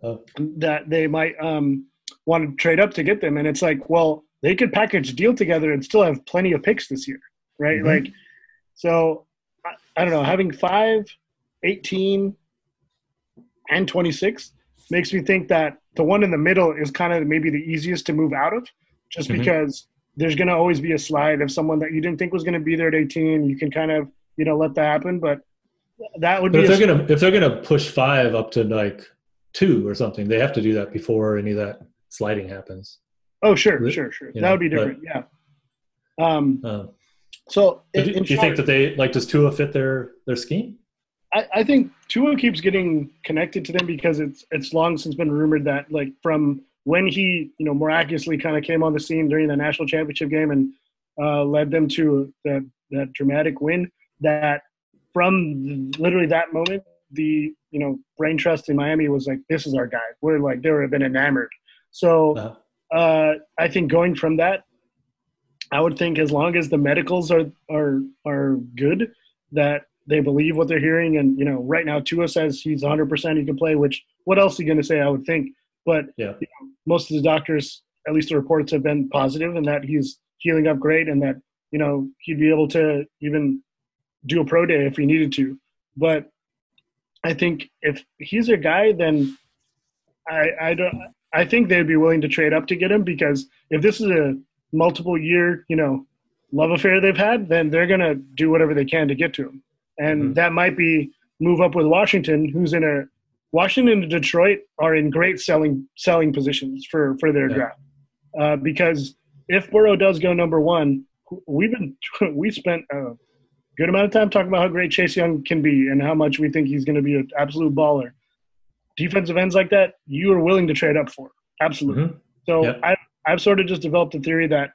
Oh, that they might um, want to trade up to get them. And it's like, well, they could package a deal together and still have plenty of picks this year, right? Mhm. Like, so I, I don't know, having five, 18, and 26 makes me think that the one in the middle is kind of maybe the easiest to move out of just Mhm. because there's going to always be a slide of someone that you didn't think was going to be there at 18. You can kind of, you know, let that happen. But that would But be if they're gonna if they're gonna push five up to like two or something, they have to do that before any of that sliding happens. oh, sure, Re- sure, sure. That know, would be but- different. yeah. Um, Um, so but in, do, in do you think that they like does Tua fit their their scheme? I, I think Tua keeps getting connected to them because it's it's long since been rumored that like from when he you know miraculously kind of came on the scene during the national championship game and uh, led them to that that dramatic win that from literally that moment the you know brain trust in Miami was like this is our guy we're like they were been enamored so Uh, uh, I think going from that, I would think as long as the medicals are are are good, that they believe what they're hearing, and you know, right now Tua says he's 100 percent he can play. Which what else are you going to say? I would think, but Yeah. you know, most of the doctors, at least the reports have been positive, and that he's healing up great, and that you know he'd be able to even do a pro day if he needed to. But I think if he's a guy, then I I don't. I think they'd be willing to trade up to get him because if this is a multiple year, you know, love affair they've had, then they're gonna do whatever they can to get to him, and Mhm. that might be move up with Washington, who's in a Washington and Detroit are in great selling selling positions for for their Yeah. draft uh, because if Burrow does go number one, we've been we spent a good amount of time talking about how great Chase Young can be and how much we think he's going to be an absolute baller. Defensive ends like that, you are willing to trade up for absolutely. mhm. So. I, I've sort of just developed a theory that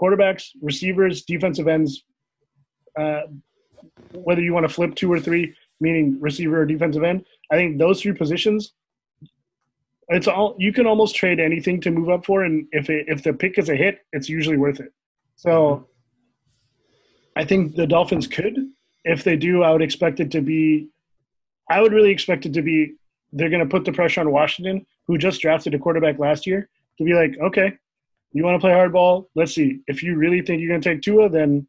quarterbacks, receivers, defensive ends, uh, whether you want to flip two or three, meaning receiver or defensive end, I think those three positions, it's all you can almost trade anything to move up for, and if it, if the pick is a hit, it's usually worth it. So I think the Dolphins could. If they do, I would expect it to be. I would really expect it to be. They're going to put the pressure on Washington, who just drafted a quarterback last year, to be like, okay, you want to play hardball? Let's see. If you really think you're going to take Tua, then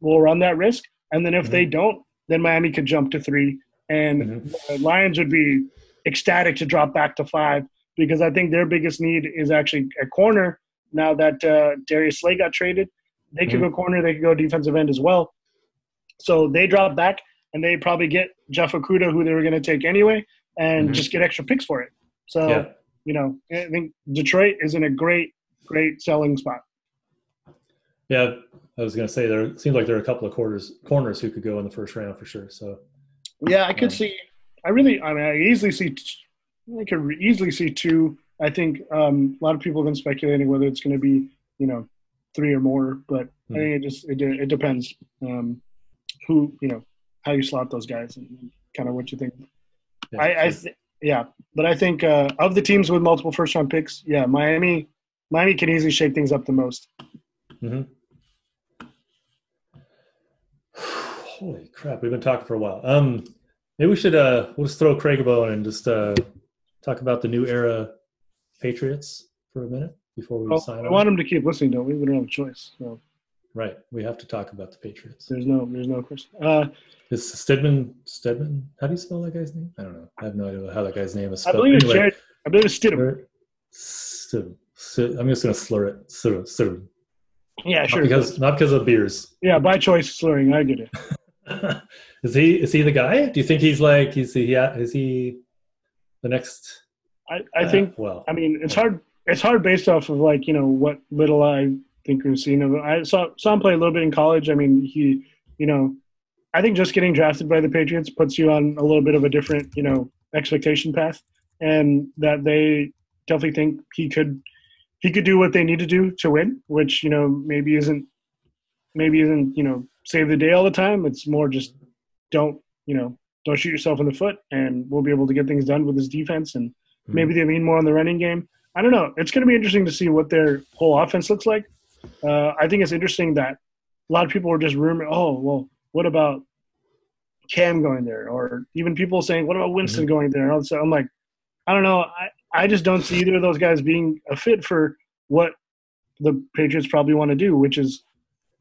we'll run that risk. And then if mm-hmm. they don't, then Miami could jump to three, and mm-hmm. the Lions would be ecstatic to drop back to five because I think their biggest need is actually a corner. Now that uh, Darius Slay got traded, they could mm-hmm. go corner, they could go defensive end as well. So they drop back and they probably get Jeff Okudah, who they were going to take anyway, and mm-hmm. just get extra picks for it. So, yeah. you know, I think Detroit is in a great, great selling spot. Yeah, I was going to say there seems like there are a couple of quarters corners who could go in the first round for sure. So, yeah, I could um, see. I really, I mean, I easily see. I could easily see two. I think um, a lot of people have been speculating whether it's going to be, you know, three or more, but hmm. I think it just it, it depends um, who you know how you slot those guys and kind of what you think. Yeah, I, I th- yeah, but I think uh, of the teams with multiple first round picks, yeah, Miami, Miami can easily shake things up the most. Mm-hmm. Holy crap, we've been talking for a while. Um, maybe we should uh, we'll just throw Craig a bone and just uh, talk about the new era Patriots for a minute before we well, sign. I want them to keep listening, don't we? We don't have a choice. So. Right, we have to talk about the Patriots. There's no, there's no question. Uh, is Stidham Stedman? How do you spell that guy's name? I don't know. I have no idea how that guy's name is spelled. I believe it's anyway, Jarrett, I believe it's Stidham. Stidham. I'm just gonna slur it. Stidham. Stidham. Yeah, sure. Not because not because of beers. Yeah, by choice slurring. I get it. is he is he the guy? Do you think he's like is he is he the next? I I uh, think. Well, I mean, it's hard. It's hard based off of like you know what little I think we've seen of him. I saw saw him play a little bit in college. I mean, he you know, I think just getting drafted by the Patriots puts you on a little bit of a different you know expectation path, and that they definitely think he could he could do what they need to do to win, which you know maybe isn't maybe isn't you know save the day all the time. It's more just don't you know don't shoot yourself in the foot, and we'll be able to get things done with this defense. And mm-hmm. maybe they lean more on the running game. I don't know. It's going to be interesting to see what their whole offense looks like. Uh, I think it's interesting that a lot of people were just rumoring, oh, well, what about Cam going there? Or even people saying, what about Winston mm-hmm. going there? And so I'm like, I don't know. I, I just don't see either of those guys being a fit for what the Patriots probably want to do, which is,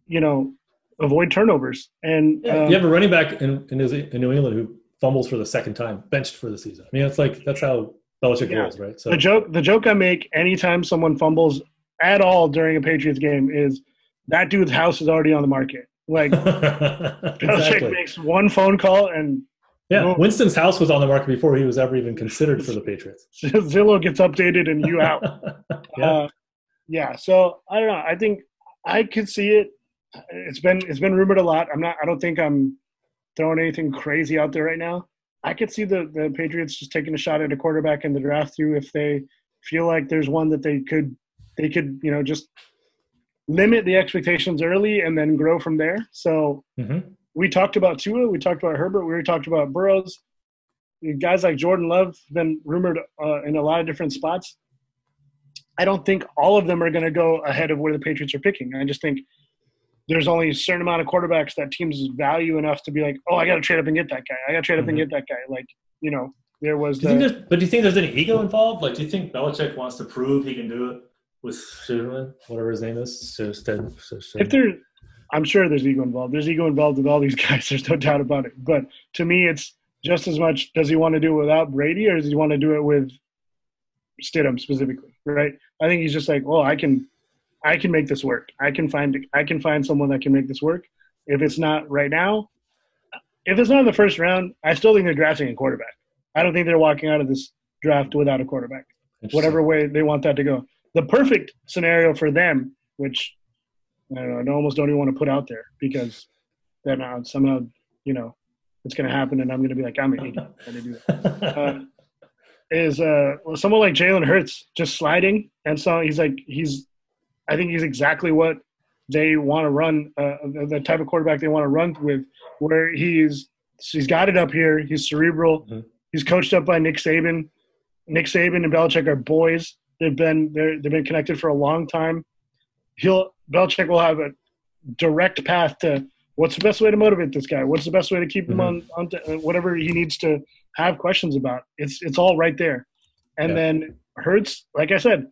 you know, avoid turnovers. And yeah, um, you have a running back in, in, New England who fumbles for the second time, benched for the season. I mean, it's like that's how Belichick yeah. right? So the joke, the joke I make anytime someone fumbles at all during a Patriots game is that dude's house is already on the market. Like exactly. Belichick makes one phone call and yeah, Winston's house was on the market before he was ever even considered for the Patriots. Zillow gets updated and you out. yeah. Uh, yeah. So I don't know. I think I could see it. It's been it's been rumored a lot. I'm not. I don't think I'm throwing anything crazy out there right now. I could see the the Patriots just taking a shot at a quarterback in the draft too if they feel like there's one that they could they could you know just limit the expectations early and then grow from there. So. Mm-hmm we talked about Tua, we talked about Herbert, we talked about Burrows. Guys like Jordan Love have been rumored uh, in a lot of different spots. I don't think all of them are going to go ahead of where the Patriots are picking. I just think there's only a certain amount of quarterbacks that teams value enough to be like, oh, I got to trade up and get that guy. I got to trade up mm-hmm. and get that guy. Like, you know, there was. Do the, but do you think there's any ego involved? Like, do you think Belichick wants to prove he can do it with Sherman, whatever his name is? So, if there, I'm sure there's ego involved. There's ego involved with all these guys. There's no doubt about it. But to me, it's just as much does he want to do it without Brady or does he want to do it with Stidham specifically, right? I think he's just like, well, I can, I can make this work. I can find, I can find someone that can make this work. If it's not right now, if it's not in the first round, I still think they're drafting a quarterback. I don't think they're walking out of this draft without a quarterback. Whatever way they want that to go. The perfect scenario for them, which I, don't I almost don't even want to put out there because then uh, somehow, you know, it's going to happen and I'm going to be like, I'm an idiot. to do that. Uh, is uh, someone like Jalen Hurts just sliding. And so he's like, he's, I think he's exactly what they want to run, uh, the type of quarterback they want to run with, where he's, he's got it up here. He's cerebral. Mm-hmm. He's coached up by Nick Saban. Nick Saban and Belichick are boys. They've been, they've been connected for a long time. He'll, Belichick will have a direct path to what's the best way to motivate this guy? What's the best way to keep him Mhm. on, on to, uh, whatever he needs to have questions about? It's it's all right there. And Yeah. then Hurts, like I said,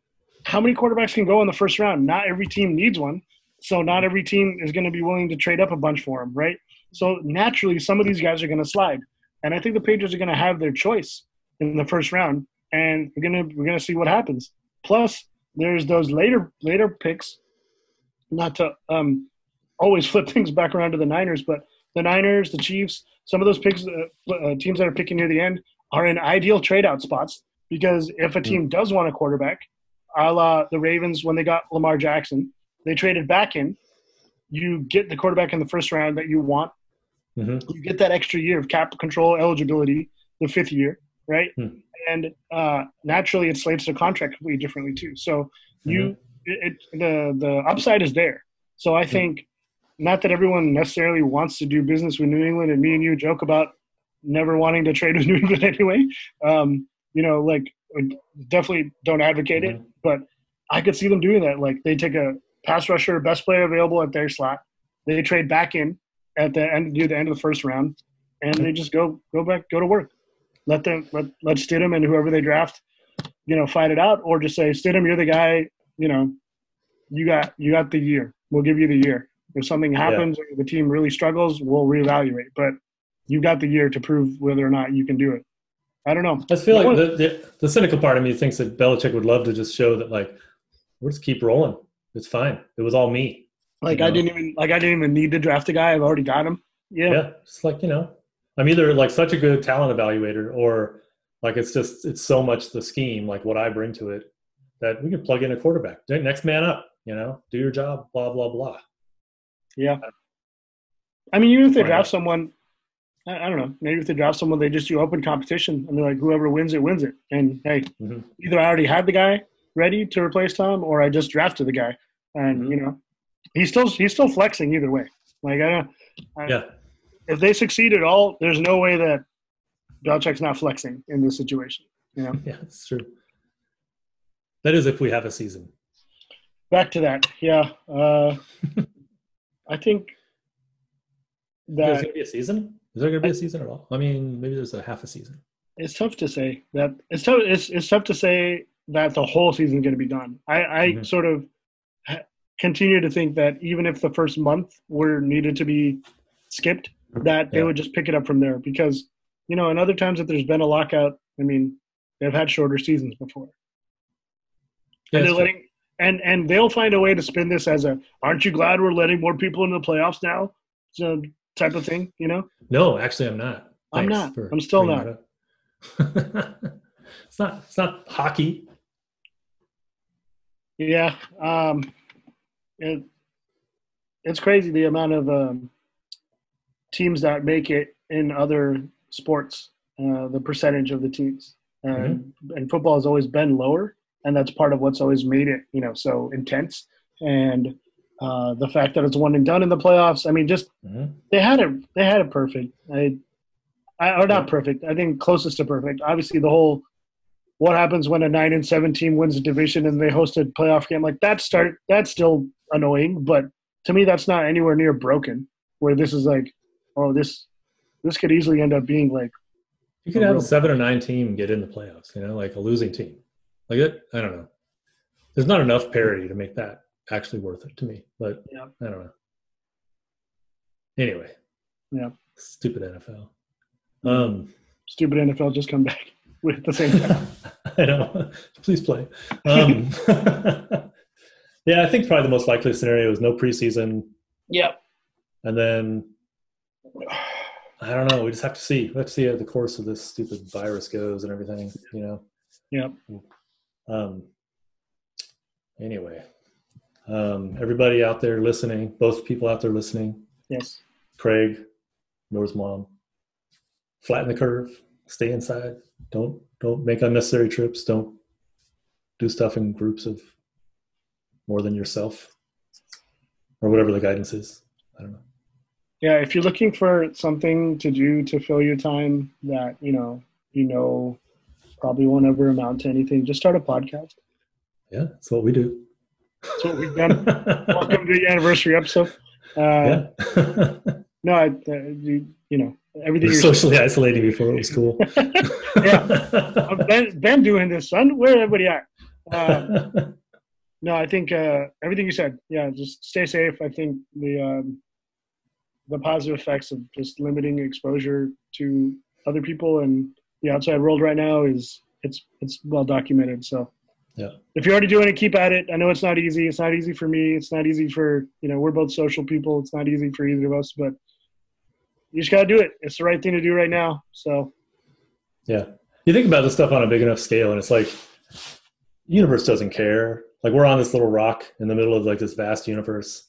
how many quarterbacks can go in the first round? Not every team needs one, so not every team is going to be willing to trade up a bunch for him, right? So naturally, some of these guys are going to slide, and I think the Patriots are going to have their choice in the first round, and we're gonna we're gonna see what happens. Plus, there's those later later picks. Not to um, always flip things back around to the Niners, but the Niners, the Chiefs, some of those picks, uh, uh, teams that are picking near the end are in ideal trade out spots because if a team does want a quarterback, a la the Ravens when they got Lamar Jackson, they traded back in. You get the quarterback in the first round that you want. hmm You get that extra year of cap control eligibility, the fifth year, right? Hmm. And uh, naturally, it slates the contract completely differently too. So you, it, it, the the upside is there. So I think, not that everyone necessarily wants to do business with New England, and me and you joke about never wanting to trade with New England anyway. Um, you know, like definitely don't advocate it, Mhm. but I could see them doing that. Like they take a pass rusher, best player available at their slot, they trade back in at the end, near the end of the first round, and they just go go back, go to work. Let them let let Stidham and whoever they draft, you know, fight it out, or just say Stidham, you're the guy. You know, you got you got the year. We'll give you the year. If something happens or the team really struggles, we'll reevaluate. But you've got the year to prove whether or not you can do it. I don't know. I feel like the, the, the cynical part of me thinks that Belichick would love to just show that, like, we'll just keep rolling. It's fine. It was all me. Like You I didn't even like I didn't even need to draft a guy. I've already got him. Yeah. Yeah. It's like, you know, I'm either like such a good talent evaluator or like it's just, it's so much the scheme, like what I bring to it, that we can plug in a quarterback. Next man up, you know, do your job, blah, blah, blah. Yeah. I mean, even if they draft someone, I, I don't know. Maybe if they draft someone, they just do open competition and they're like, whoever wins it wins it. And hey, Mhm. either I already had the guy ready to replace Tom, or I just drafted the guy, and Mhm. you know, he's still he's still flexing either way. Like I don't. I, Yeah. If they succeed at all, there's no way that Belichick's not flexing in this situation. You know. Yeah, it's true. That is if we have a season. Back to that. Yeah. Uh, I think that. There's going to be a season? Is there going to be a season at all? I mean, maybe there's a half a season. it's tough to say that it's tough. It's, it's tough to say that the whole season's going to be done. I, I Mhm. sort of continue to think that even if the first month were needed to be skipped, that they Yeah. would just pick it up from there because you know, in other times that there's been a lockout, I mean, they've had shorter seasons before. Yeah, and they're true. letting and and they'll find a way to spin this as a aren't you glad we're letting more people into the playoffs now so type of thing you know No, actually, I'm not. I'm not. I'm still up. it's not. It's not hockey. yeah um it, it's crazy the amount of um, teams that make it in other sports uh, the percentage of the teams and, and football has always been lower and that's part of what's always made it you know so intense and uh, the fact that it's one and done in the playoffs i mean just Mhm. they had it they had it perfect i, I or not perfect i think closest to perfect obviously the whole what happens when a 9 and 7 team wins a division and they host a playoff game like that start that's still annoying but to me that's not anywhere near broken where this is like oh this this could easily end up being like You could A have a seven or nine team get in the playoffs. You know, like a losing team. Like it. I don't know. There's not enough parity to make that actually worth it to me. But Yeah. I don't know. Anyway. Yeah. Stupid NFL. Um. stupid nfl just come back with the same I know. Please play. Um, yeah, I think probably the most likely scenario is no preseason, yep and then I don't know. We just have to see. Let's see how the course of this stupid virus goes and everything. You know. Yep. Um. Anyway, um, everybody out there listening, both people out there listening, yes Craig, Noor's mom, flatten the curve. Stay inside. Don't don't make unnecessary trips. Don't do stuff in groups of more than yourself, or whatever the guidance is. I don't know. yeah if you're looking for something to do to fill your time that you know you know probably won't ever amount to anything just start a podcast Yeah, that's what we do. That's what we've done welcome to the anniversary episode Uh, yeah. no, I, uh, you, you know everything. You're socially isolating before it was cool. yeah, I've been, been doing this, son. Where everybody at? Uh, no, I think uh, everything you said. Yeah, just stay safe. I think the um, the positive effects of just limiting exposure to other people and the outside world right now is it's it's well documented. So Yeah. if you're already doing it, keep at it. I know it's not easy. It's not easy for me. It's not easy for you know we're both social people. It's not easy for either of us, but you just gotta do it. It's the right thing to do right now. So Yeah. You think about this stuff on a big enough scale and it's like universe doesn't care. Like we're on this little rock in the middle of like this vast universe.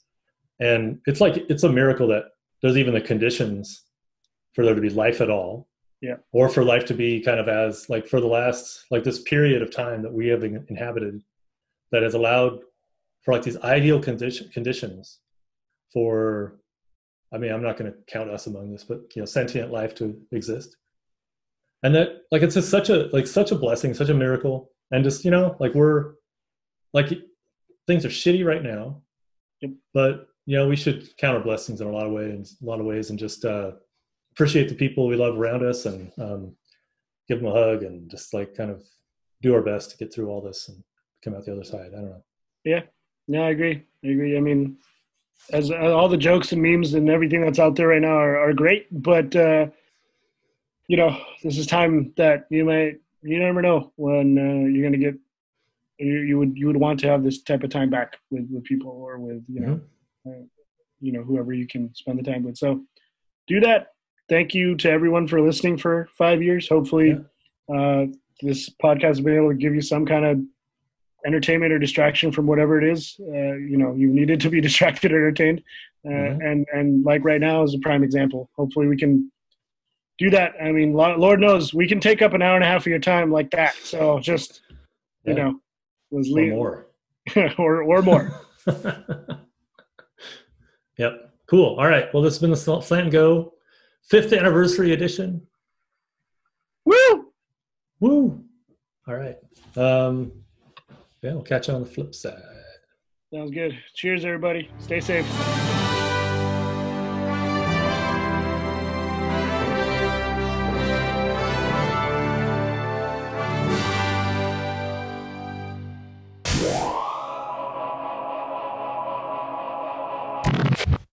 And it's like it's a miracle that there's even the conditions for there to be life at all. Yeah. Or for life to be kind of as like for the last like this period of time that we have inhabited that has allowed for like these ideal condition conditions for I mean, I'm not going to count us among this, but you know, sentient life to exist and that like it's just such a like such a blessing such a miracle and just you know like we're like things are shitty right now Yep. but you know we should count our blessings in a lot of ways a lot of ways and just uh appreciate the people we love around us and um give them a hug and just like kind of do our best to get through all this and come out the other side i don't know Yeah. No, I agree. I agree. I mean, as uh, all the jokes and memes and everything that's out there right now are, are great, but uh, you know, this is time that you might you never know when uh, you're gonna get you, you would you would want to have this type of time back with with people or with you know uh, you know whoever you can spend the time with. So do that. Thank you to everyone for listening for five years. Hopefully, uh, this podcast has been able to give you some kind of entertainment or distraction from whatever it is uh, you know you needed to be distracted or entertained. Uh, Mhm. and and like right now is a prime example. Hopefully we can do that. I mean lord knows we can take up an hour and a half of your time like that. So just you know was or leave. more. Or or more. Yep. Cool. All right. Well this has been the slant and go fifth anniversary edition woo Woo! All right. Um, yeah, we'll catch you on the flip side. sounds good cheers everybody stay safe